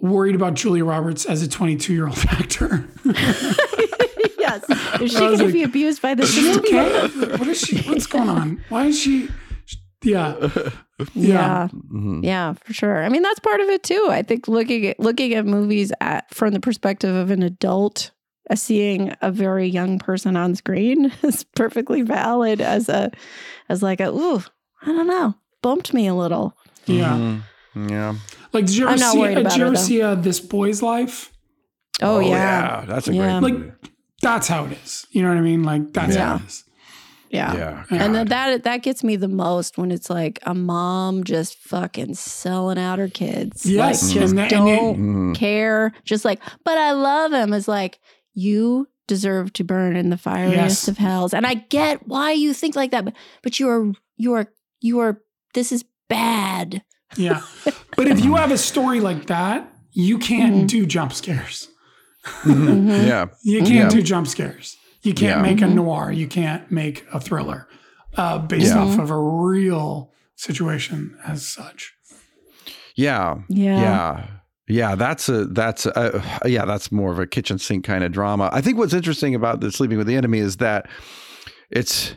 worried about Julia Roberts as a 22 year old actor. yes. Is she going was to be abused by this? Okay? What is she? What's going on? Why is she? Yeah, Yeah. Mhm. Yeah, for sure. I mean, that's part of it too. I think looking at looking at movies at from the perspective of an adult, uh, seeing a very young person on screen is perfectly valid as a as like a ooh, I don't know, bumped me a little. yeah. Mhm. Yeah. Like, did you ever I'm see? worried Did you ever though. see uh, this boy's life? Oh, yeah. Yeah. That's a Yeah. great Like, movie. that's how it is. You know what I mean? Like, that's how it is. Yeah. yeah. And then that that gets me the most when it's like a mom just fucking selling out her kids. Yes, Like just and that- don't Mhm. care. Just like, but I love him. Is like you deserve to burn in the fiery Yes. of hells. And I get why you think like that, but but you are you are you are this is bad. Yeah. But if you have a story like that, you can't Mhm. do jump scares. Mhm. Mhm. Yeah. You can't Yeah. do jump scares. You can't Yeah. make a Mhm. noir. You can't make a thriller uh, based Yeah. off of a real situation as such. Yeah. Yeah. Yeah. Yeah, that's a that's a, yeah, that's more of a kitchen sink kind of drama. I think what's interesting about the sleeping with the enemy is that it's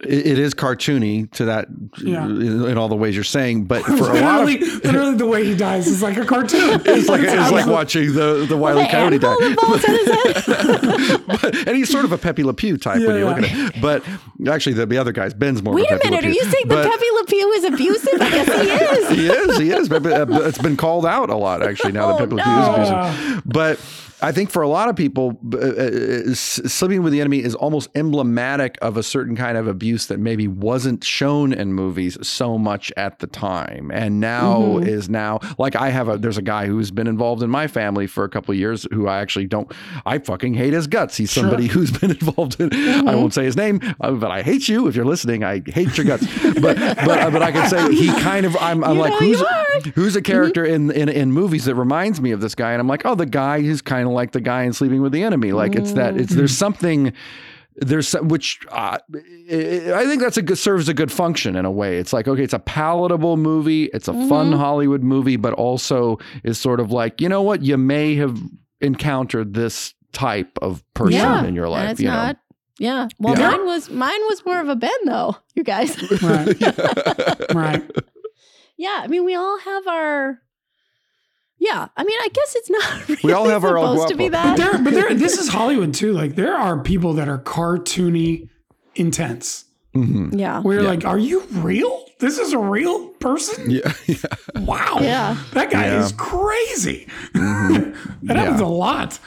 it, it is cartoony to that Yeah. in, in all the ways you're saying, but for a lot of literally, literally, the way he dies is like a cartoon. it's like it's like watching the the Wile E. The Coyote die. animal that falls on his head. but, and he's sort of a Pepe Le Pew type when Yeah, you look at it. But actually, the, the other guy's Ben's more. Wait of a a Pepe minute, Le are you saying But- that Pepe Le Pew is abusive? I guess he is. he is. He is. Pepe, uh, it's been called out a lot actually. Now Oh, that Pepe Le. Pew is abusive, but. I think for a lot of people, uh, uh, sleeping with the enemy is almost emblematic of a certain kind of abuse that maybe wasn't shown in movies so much at the time, and now Mhm. is now like I have a. There's a guy who's been involved in my family for a couple of years who I actually don't. I fucking hate his guts. He's Sure. somebody who's been involved in. I Mm-hmm. won't say his name, uh, but I hate you if you're listening. I hate your guts. But but uh, but I can say he kind of. I'm, I'm like who's. Mm-hmm. who's a character in, in in movies that reminds me of this guy, and I'm like, oh, the guy who's kind of like the guy in Sleeping with the Enemy. Like it's that it's there's something there's some, which uh, I I think that's a good serves a good function in a way. It's like okay, it's a palatable movie, it's a fun Mm-hmm. Hollywood movie, but also is sort of like you know what you may have encountered this type of person yeah, in your life. and it's you know? Yeah. Well, Yeah. mine was mine was more of a Ben though. You guys. Right. right. yeah. I mean, we all have our. Yeah. I mean, I guess it's not. Really We all have our El supposed to be Guapo. But that. there, but there, this is Hollywood too. Like there are people that are cartoony intense. Mhm. Yeah. Where you're Yeah. like, are you real? This is a real person? Yeah, yeah. Wow. Yeah. That guy Yeah. is crazy. Mhm. That happens a lot.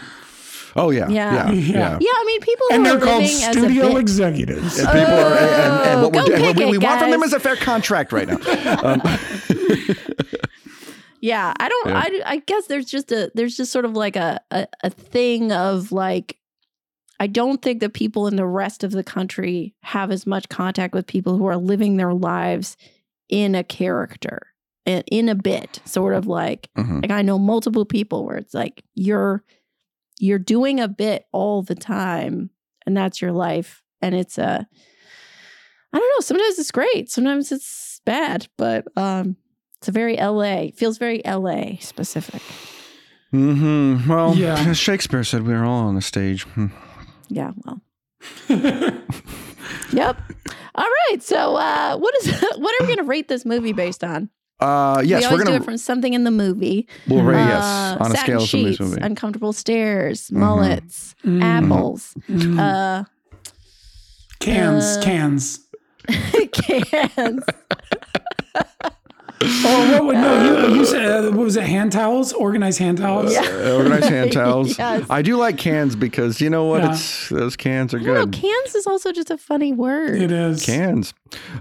Oh yeah, Yeah. yeah, Yeah. yeah. Yeah. I mean, people are. And who they're called living as a studio executives. And people are, and, and, and what, Oh, we're, go doing- what kick we, we want from them is a fair contract right now. Um, Yeah, I don't. Yeah. I, I guess there's just a there's just sort of like a, a a thing of like. I don't think that people in the rest of the country have as much contact with people who are living their lives in a character, in, in a bit, sort of like mhm. like I know multiple people where it's like you're you're doing a bit all the time, and that's your life, and it's a. I don't know. Sometimes it's great. Sometimes it's bad, but um, it's a very LA. Feels very LA specific. hmm Well, Yeah. as Shakespeare said we are all on the stage. Hmm. Yeah, well. yep. All right. So, uh, what is what are we going to rate this movie based on? Uh, yes, we we're always do gonna do it from something in the movie. we'll rate yes Uh, on a scale of some of sheets, this movie. uncomfortable stairs, Mhm. mullets, Mm. apples, Mm. uh, cans, uh, cans. cans. Oh, what would no? You, you said uh, what was it? Hand towels, organized hand towels. Yeah. Uh, organized hand towels. Yes. I do like cans because you know what? Yeah. It's those cans are I don't know, good. cans is also just a funny word. It is. Cans.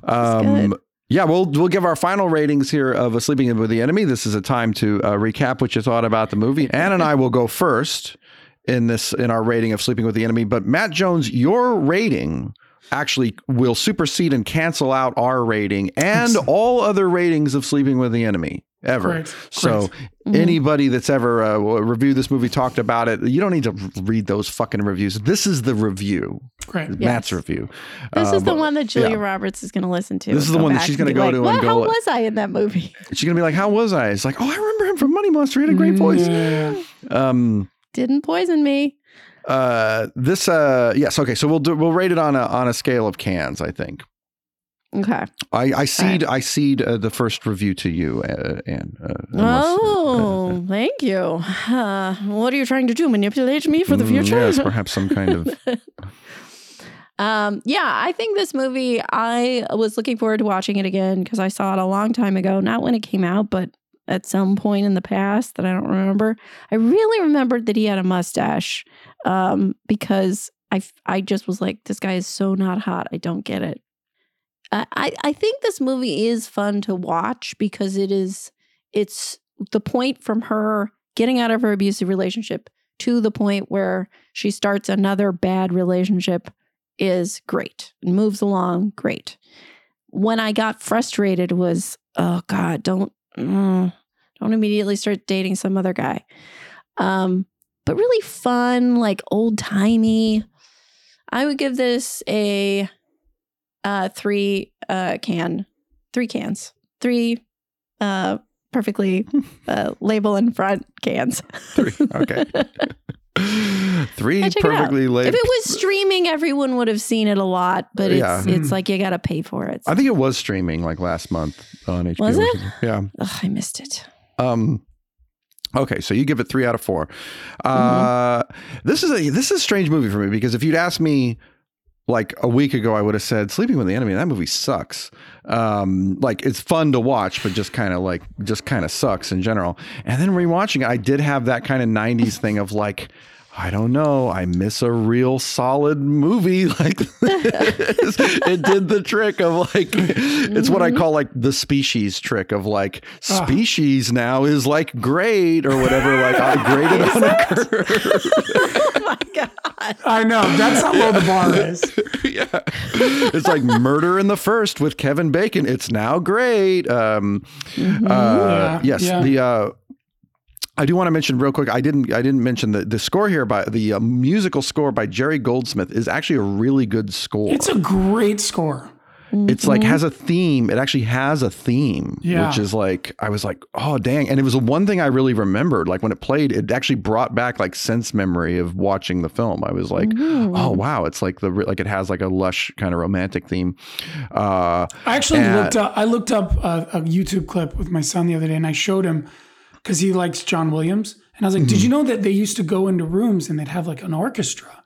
Um, good. yeah, we'll we'll give our final ratings here of a Sleeping with the Enemy. This is a time to uh, recap what you thought about the movie. Ann and I will go first in this in our rating of Sleeping with the Enemy. But Matt Jones, your rating actually will supersede and cancel out our rating and all other ratings of Sleeping with the Enemy ever. Great, So great. Mhm. anybody that's ever uh, reviewed this movie talked about it. You don't need to read those fucking reviews. This is the review. Great. Matt's review. This is the one that Julia yeah. Roberts is going to listen to. This is the one that she's gonna go like, to "What? and How go- was I in that movie? She's gonna be like, "How was I?" It's like, "Oh, I remember him from Money Monster. He had a great voice." Um, Didn't poison me. Uh, this, uh, yes, okay. So we'll do, we'll rate it on a on a scale of cans. I think. Okay. I, I cede I cede uh, the first review to you, uh, Anne. Uh, unless- Oh, thank you. Uh, what are you trying to do? Manipulate me for the Mm, future? Yes, perhaps some kind of. um, yeah, I think this movie, I was looking forward to watching it again because I saw it a long time ago. Not when it came out, but at some point in the past that I don't remember. I really remembered that he had a mustache um, because I, I just was like, this guy is so not hot. I don't get it. I, I think this movie is fun to watch because it is, it's the point from her getting out of her abusive relationship to the point where she starts another bad relationship is great and moves along great. When I got frustrated was, oh God, don't mm, don't immediately start dating some other guy. Um, but really fun, like old timey. I would give this a uh three uh can three cans three uh perfectly uh label in front cans Three, okay. Three perfectly check it out. perfectly if it was streaming everyone would have seen it a lot but it's Yeah. it's like you gotta pay for it I think it was streaming like last month on HBO. Was it? Yeah. Ugh, i missed it Um. Okay, so you give it three out of 4 Uh, this is a this is a strange movie for me because if you'd asked me like a week ago, I would have said Sleeping with the Enemy. That movie sucks. Um, like it's fun to watch, but just kind of like just kind of sucks in general. And then rewatching it, I did have that kind of '90s thing of like. I don't know. I miss a real solid movie like this. it did the trick of like, it's what I call like the species trick of like, Ah. species now is like great or whatever. Like I graded on a curve. oh my god I know. That's how low the bar is. yeah. It's like Murder in the First with Kevin Bacon. It's now great. Um, uh, Yeah, yes, yeah. the. Uh, I do want to mention real quick. I didn't. I didn't mention the the score here by the uh, musical score by Jerry Goldsmith is actually a really good score. It's a great score. It's like has a theme. It actually has a theme, Yeah. which is like I was like, oh dang! And it was the one thing I really remembered. Like when it played, it actually brought back like sense memory of watching the film. I was like, Mm-hmm. oh wow! It's like the like it has like a lush kind of romantic theme. Uh, I actually And- looked up. I looked up a, a YouTube clip with my son the other day, and I showed him because he likes John Williams, and I was like, "Did you Mm-hmm. know that they used to go into rooms and they'd have like an orchestra,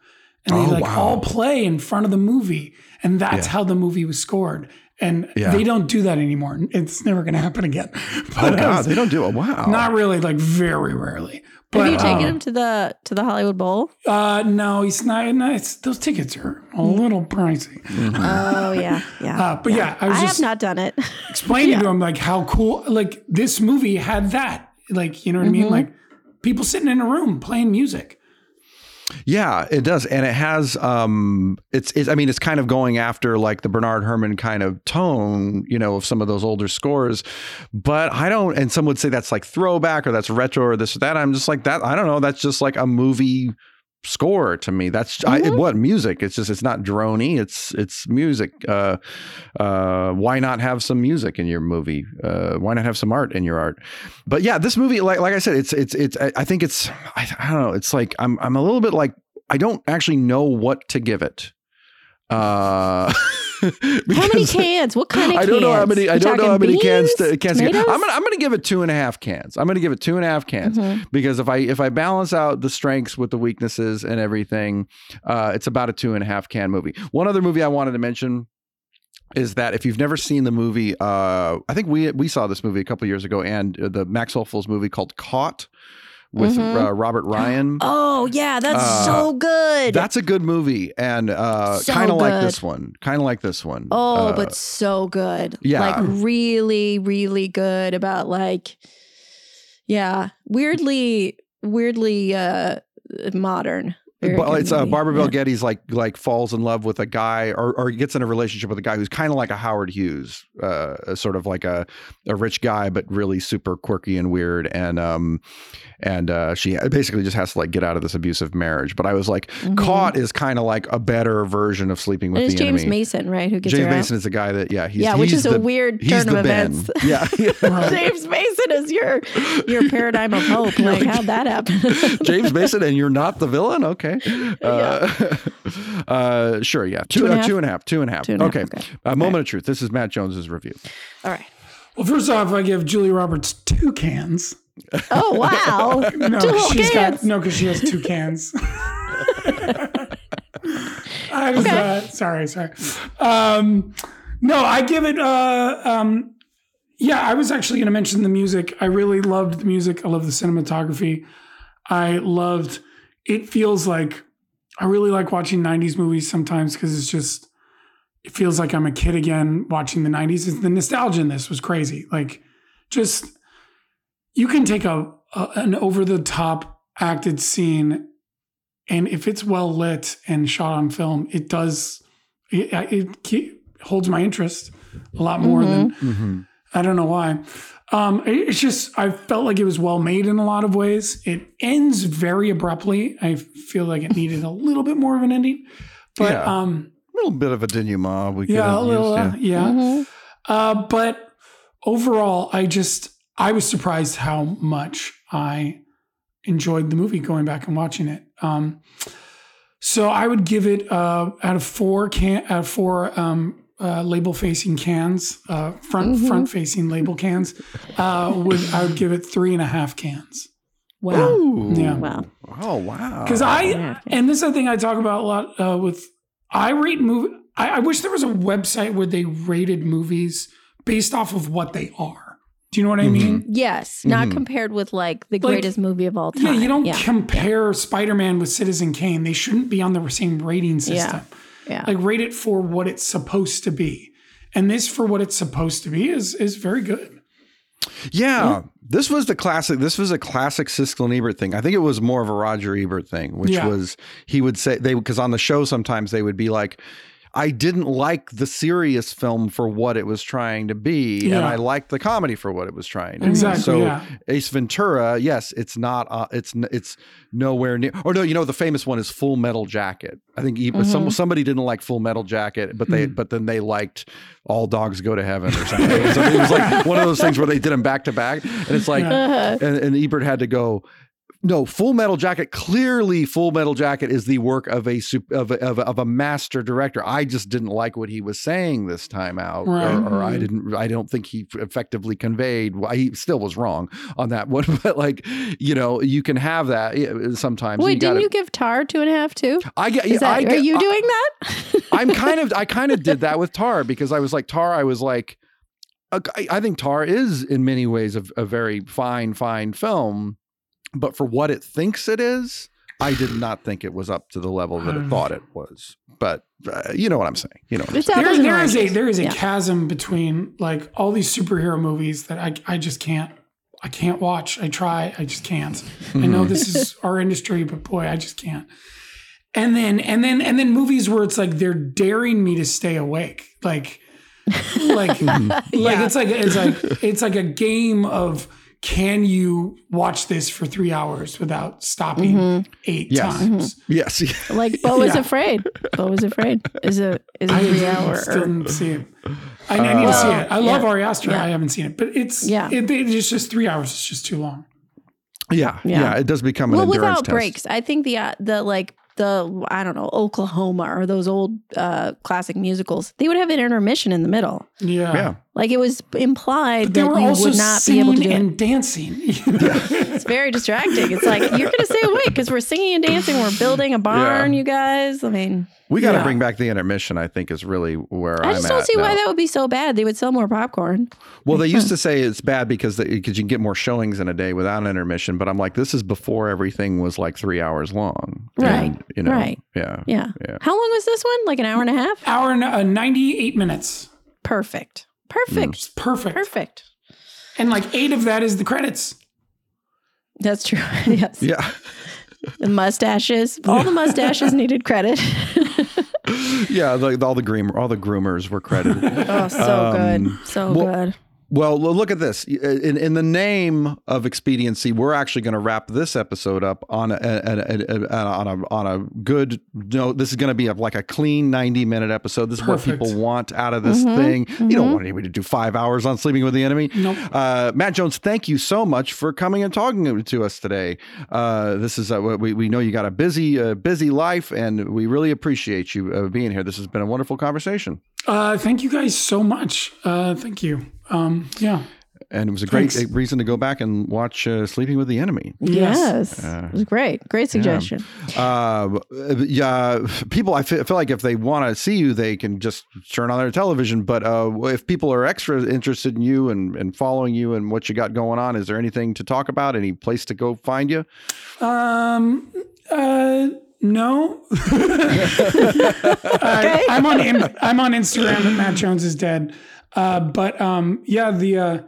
and they Oh, like wow. all play in front of the movie, and that's Yeah. how the movie was scored." And Yeah. they don't do that anymore. It's never going to happen again. oh But, god, uh, they don't do it. Wow. not really, like very rarely. But have you taken uh, him to the to the hollywood bowl Uh, no, he's not. No, it's, those tickets are a little pricey. oh yeah yeah Uh, but yeah, I i was have just not done it explaining to him like how cool like this movie had that like you know what i mean like people sitting in a room playing music Yeah, it does, and it has. Um, it's, it's. I mean, it's kind of going after like the Bernard Herrmann kind of tone, you know, of some of those older scores. But I don't. And some would say that's like throwback or that's retro or this or that. I'm just like that. I don't know. That's just like a movie score to me. That's I, Mhm. what music. It's just it's not drony. It's it's music. Uh, uh, why not have some music in your movie? Uh, why not have some art in your art? But yeah, this movie, like like I said, it's it's it's. I I think it's I, I don't know. It's like I'm I'm a little bit like I don't actually know what to give it. Uh, How many cans? What kind of Cans? I don't know how many. I don't know how many cans. To, cans to get. I'm gonna. I'm gonna give it two and a half cans. I'm gonna give it two and a half cans Mhm. because if I if I balance out the strengths with the weaknesses and everything, uh, it's about a two and a half can movie. One other movie I wanted to mention is that if you've never seen the movie, uh, I think we we saw this movie a couple years ago, and uh, the Max Ophuls movie called Caught with Mhm. uh, Robert Ryan. Oh yeah, that's Uh, so good. That's a good movie, and uh, So kind of like this one. Kind of like this one. oh, Uh, but so good. yeah. like really, really good about like, yeah, weirdly, weirdly uh modern. Very it's uh. Barbara. Bel Geddes like like falls in love with a guy or or gets in a relationship with a guy who's kind of like a Howard Hughes, uh, sort of like a a rich guy but really super quirky and weird and um and uh, she basically just has to like get out of this abusive marriage. But I was like, Mhm. Caught is kind of like a better version of Sleeping with the James Enemy. Mason, right? Who gets James her out? Mason is the guy that yeah he's yeah, which he's is the, a weird turn of Ben. events. Yeah, James Mason is your your paradigm of hope. Like, how'd that happen? James Mason, and you're not the villain. Okay, uh, uh, sure, yeah, two, Two and a uh, half? two and a half, two and a half. Two and a half, okay, okay. a moment of truth. This is Matt Jones's review. All right. Well, first off, I give Julia Roberts two cans. Oh wow! No, Two whole she's cans. got no because she has two cans. I was uh, sorry, sorry. Um, no, I give it. Uh, um, yeah, I was actually going to mention the music. I really loved the music. I love the cinematography. I loved. It feels like I really like watching '90s movies sometimes because it's just. It feels like I'm a kid again watching the '90s. It's- The nostalgia in this was crazy. Like, just you can take a, a an over the top acted scene and if it's well lit and shot on film it does it, it ke- holds my interest a lot more than Mm-hmm. i don't know why um it's just i felt like it was well made in a lot of ways it ends very abruptly i feel like it needed a little bit more of an ending but Yeah. um A little bit of a denouement. We could yeah have a little used, uh, yeah Mhm. uh, but overall, I just I was surprised how much I enjoyed the movie going back and watching it. Um, so I would give it uh, out of four can out of four um, uh, label facing cans, uh, front Mhm. front facing label cans. Uh, would I would give it three and a half cans Wow. Ooh. Yeah. Wow. Oh wow. because I Yeah. and this is the thing I talk about a lot uh, with I rate movie. I, I wish there was a website where they rated movies based off of what they are. Do you know what I mean? Yes, not Mhm. compared with like the Like- greatest movie of all time. Yeah, you don't Yeah. compare Spider-Man with Citizen Kane. They shouldn't be on the same rating system. Yeah. Like rate it for what it's supposed to be. And this for what it's supposed to be is is very good. Yeah, this was the classic. This was a classic Siskel and Ebert thing. I think it was more of a Roger Ebert thing, which Yeah. was he would say they because on the show sometimes they would be like, "I didn't like the serious film for what it was trying to be, and I liked the comedy for what it was trying to Exactly. be." So yeah. Ace Ventura, yes, it's not. Uh, it's it's nowhere near. Or no, you know the famous one is Full Metal Jacket. I think even some somebody didn't like Full Metal Jacket, but they Hmm. but then they liked All Dogs Go to Heaven or something. so it was like one of those things where they did them back to back, and it's like, Uh-huh. and, and Ebert had to go. No, Full Metal Jacket. Clearly, Full Metal Jacket is the work of a of a, of a, of a master director. I just didn't like what he was saying this time out, Right. or, or I Mhm. didn't. I don't think he effectively conveyed. why He still was wrong on that one, but like you know, you can have that sometimes. Wait, you gotta- didn't you give Tar two and a half too? I get. Is that, I are get, you I- doing that? I'm kind of I kind of did that with Tar because I was like Tar. I was like, uh, I, I think Tar is in many ways a, a very fine, fine film, but for what it thinks it is, I did not think it was up to the level that it Um, thought it was. But uh, you know what I'm saying. You know what I'm saying. There, there is a there is a Yeah. chasm between like all these superhero movies that I I just can't I can't watch. I try, I just can't. I Mm-hmm. know this is our industry, but boy, I just can't. And then and then and then movies where it's like they're daring me to stay awake. Like like like Yeah. it's like it's like it's like a game of can you watch this for three hours without stopping eight Yes. times? Yes. Like Beau was Yeah. afraid. Beau was afraid. Is a is a I three didn't- hour. still didn't see it. I, I need to see it. I love yeah. Ari Aster. Yeah. I haven't seen it, but it's Yeah. It, it's just three hours. It's just too long. yeah. Yeah. Yeah. It does become an well, endurance without test. breaks. I think the uh, the like the I don't know Oklahoma or those old uh, classic musicals. They would have an intermission in the middle. Yeah. Yeah. Like it was implied They that were you also would not be singing able to do it. and dancing. It's very distracting. It's like you're going to stay awake because we're singing and dancing. We're building a barn, Yeah. you guys. I mean, We got to Yeah. bring back the intermission. I think is really where I I'm just don't at see why that would be so bad. They would sell more popcorn. Well, they used to say it's bad because because you can get more showings in a day without an intermission. But I'm like, this is before everything was like three hours long. Right, And, you know. right. Yeah. Yeah. Yeah. How long was this one? Like an hour and a half? Hour and uh, 98 minutes. Perfect. Perfect. It's perfect. Perfect. And like eight of that is the credits. That's true. yes. Yeah. The mustaches. All the mustaches needed credit. Yeah. Like all the groomer, all the groomers were credited. oh, so Um, good. So well- good. Well, look at this. In, in the name of expediency, we're actually going to wrap this episode up on a, a, a- a- on a on a good note. This is going to be a, like a clean ninety minute episode. This is what people want out of this Mm-hmm. thing. You don't want anybody to do five hours on sleeping with the enemy. Nope. Uh, Matt Jones, thank you so much for coming and talking to us today. Uh, this is uh, we we know you got a busy uh, busy life, and we really appreciate you uh, being here. This has been a wonderful conversation. Uh, thank you guys so much. Uh, thank you. Um, yeah. And it was a great Thanks. reason to go back and watch uh, Sleeping with the Enemy. Yes. it was great. Great suggestion. Uh, yeah, people. I feel, feel like if they want to see you, they can just turn on their television. But uh, if people are extra interested in you and, and following you and what you got going on, is there anything to talk about? Any place to go find you? Um, uh, no. I, I'm on I'm on Instagram at Matt Jones is dead. Uh, but um, yeah, the uh,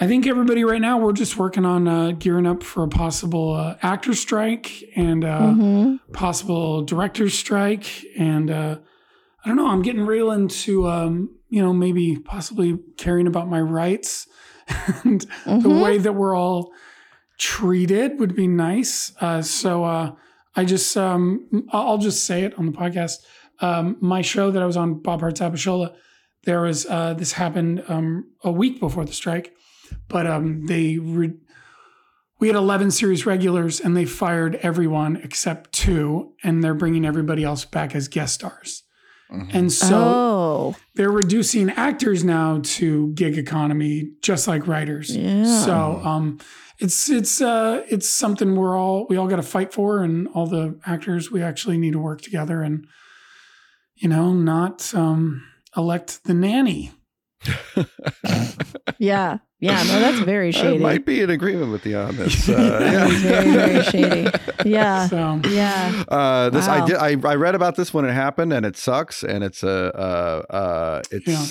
I think everybody right now we're just working on uh, gearing up for a possible uh, actor strike and uh, Mm-hmm. possible director strike, and uh, I don't know. I'm getting real into um, you know maybe possibly caring about my rights and the Mm-hmm. way that we're all treated would be nice. Uh, so uh, I just um, I'll I'll just say it on the podcast. Um, my show that I was on, Bob Hearts Abishola, there was uh, this happened um, a week before the strike, but um, they re- we had 11 series regulars and they fired everyone except two, and they're bringing everybody else back as guest stars. And so oh, they're reducing actors now to gig economy, just like writers. Yeah. So um, it's it's uh, it's something we're all we all got to fight for, and all the actors we actually need to work together, and you know, not um, elect the nanny. yeah. Yeah. No, that's very I shady. might be in agreement with you on this. Uh, That is very, very shady. Yeah. So Yeah. Uh, this I did. I, I read about this when it happened, and it sucks. And it's a uh, uh, it's Yeah.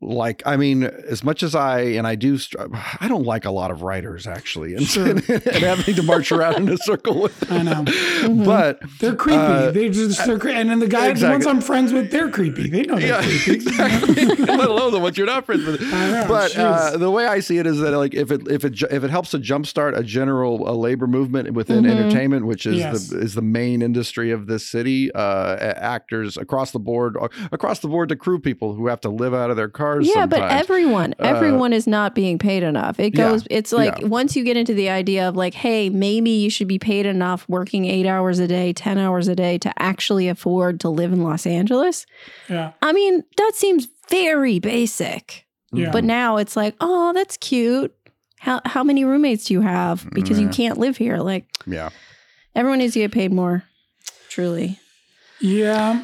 Like I mean, as much as I and I do, str- I don't like a lot of writers actually, and, Sure. and, having to march around in a circle with them. I know But they're creepy. Uh, they just they're cre- and then the guy the ones I'm friends with, they're creepy. They know they're yeah, creepy. exactly. Let alone the ones you're not friends with. Know, but uh, the way I see it is that like if it if it if it helps to jumpstart a general a labor movement within entertainment, which is Yes. the is the main industry of this city, uh, actors across the board, uh, across the board to crew people who have to live out of their cars. Yeah, but sometimes. everyone, uh, everyone is not being paid enough. It yeah, goes, it's like yeah. once you get into the idea of like, hey, maybe you should be paid enough working eight hours a day, 10 hours a day to actually afford to live in Los Angeles. Yeah, I mean, that seems very basic. yeah. But now it's like, oh, that's cute. How, how many roommates do you have? Because you mm-hmm. can't live here. Like, yeah. everyone needs to get paid more. Truly. yeah.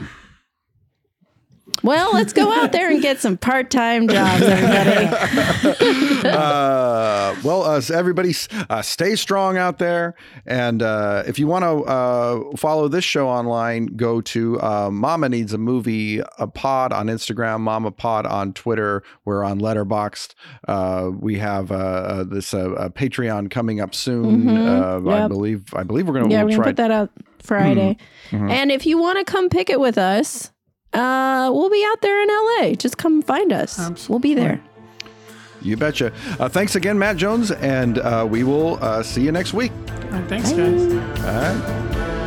Well, let's go out there and get some part time jobs, everybody. uh, well, uh, everybody, uh, stay strong out there. And uh, if you want to uh, follow this show online, go to uh, Mama Needs a Movie a Pod on Instagram, Mama Pod on Twitter. We're on Letterboxd. Uh, we have this Patreon coming up soon. Mhm. Uh, I believe. I believe we're gonna. Yeah, we'll we're gonna try. put that out Friday. Mhm. And if you want to come pick it with us, uh, we'll be out there in LA. Just come find us. We'll be there. You betcha. Uh, thanks again, Matt Jones, and uh, we will uh, see you next week. All right, thanks, guys. All right.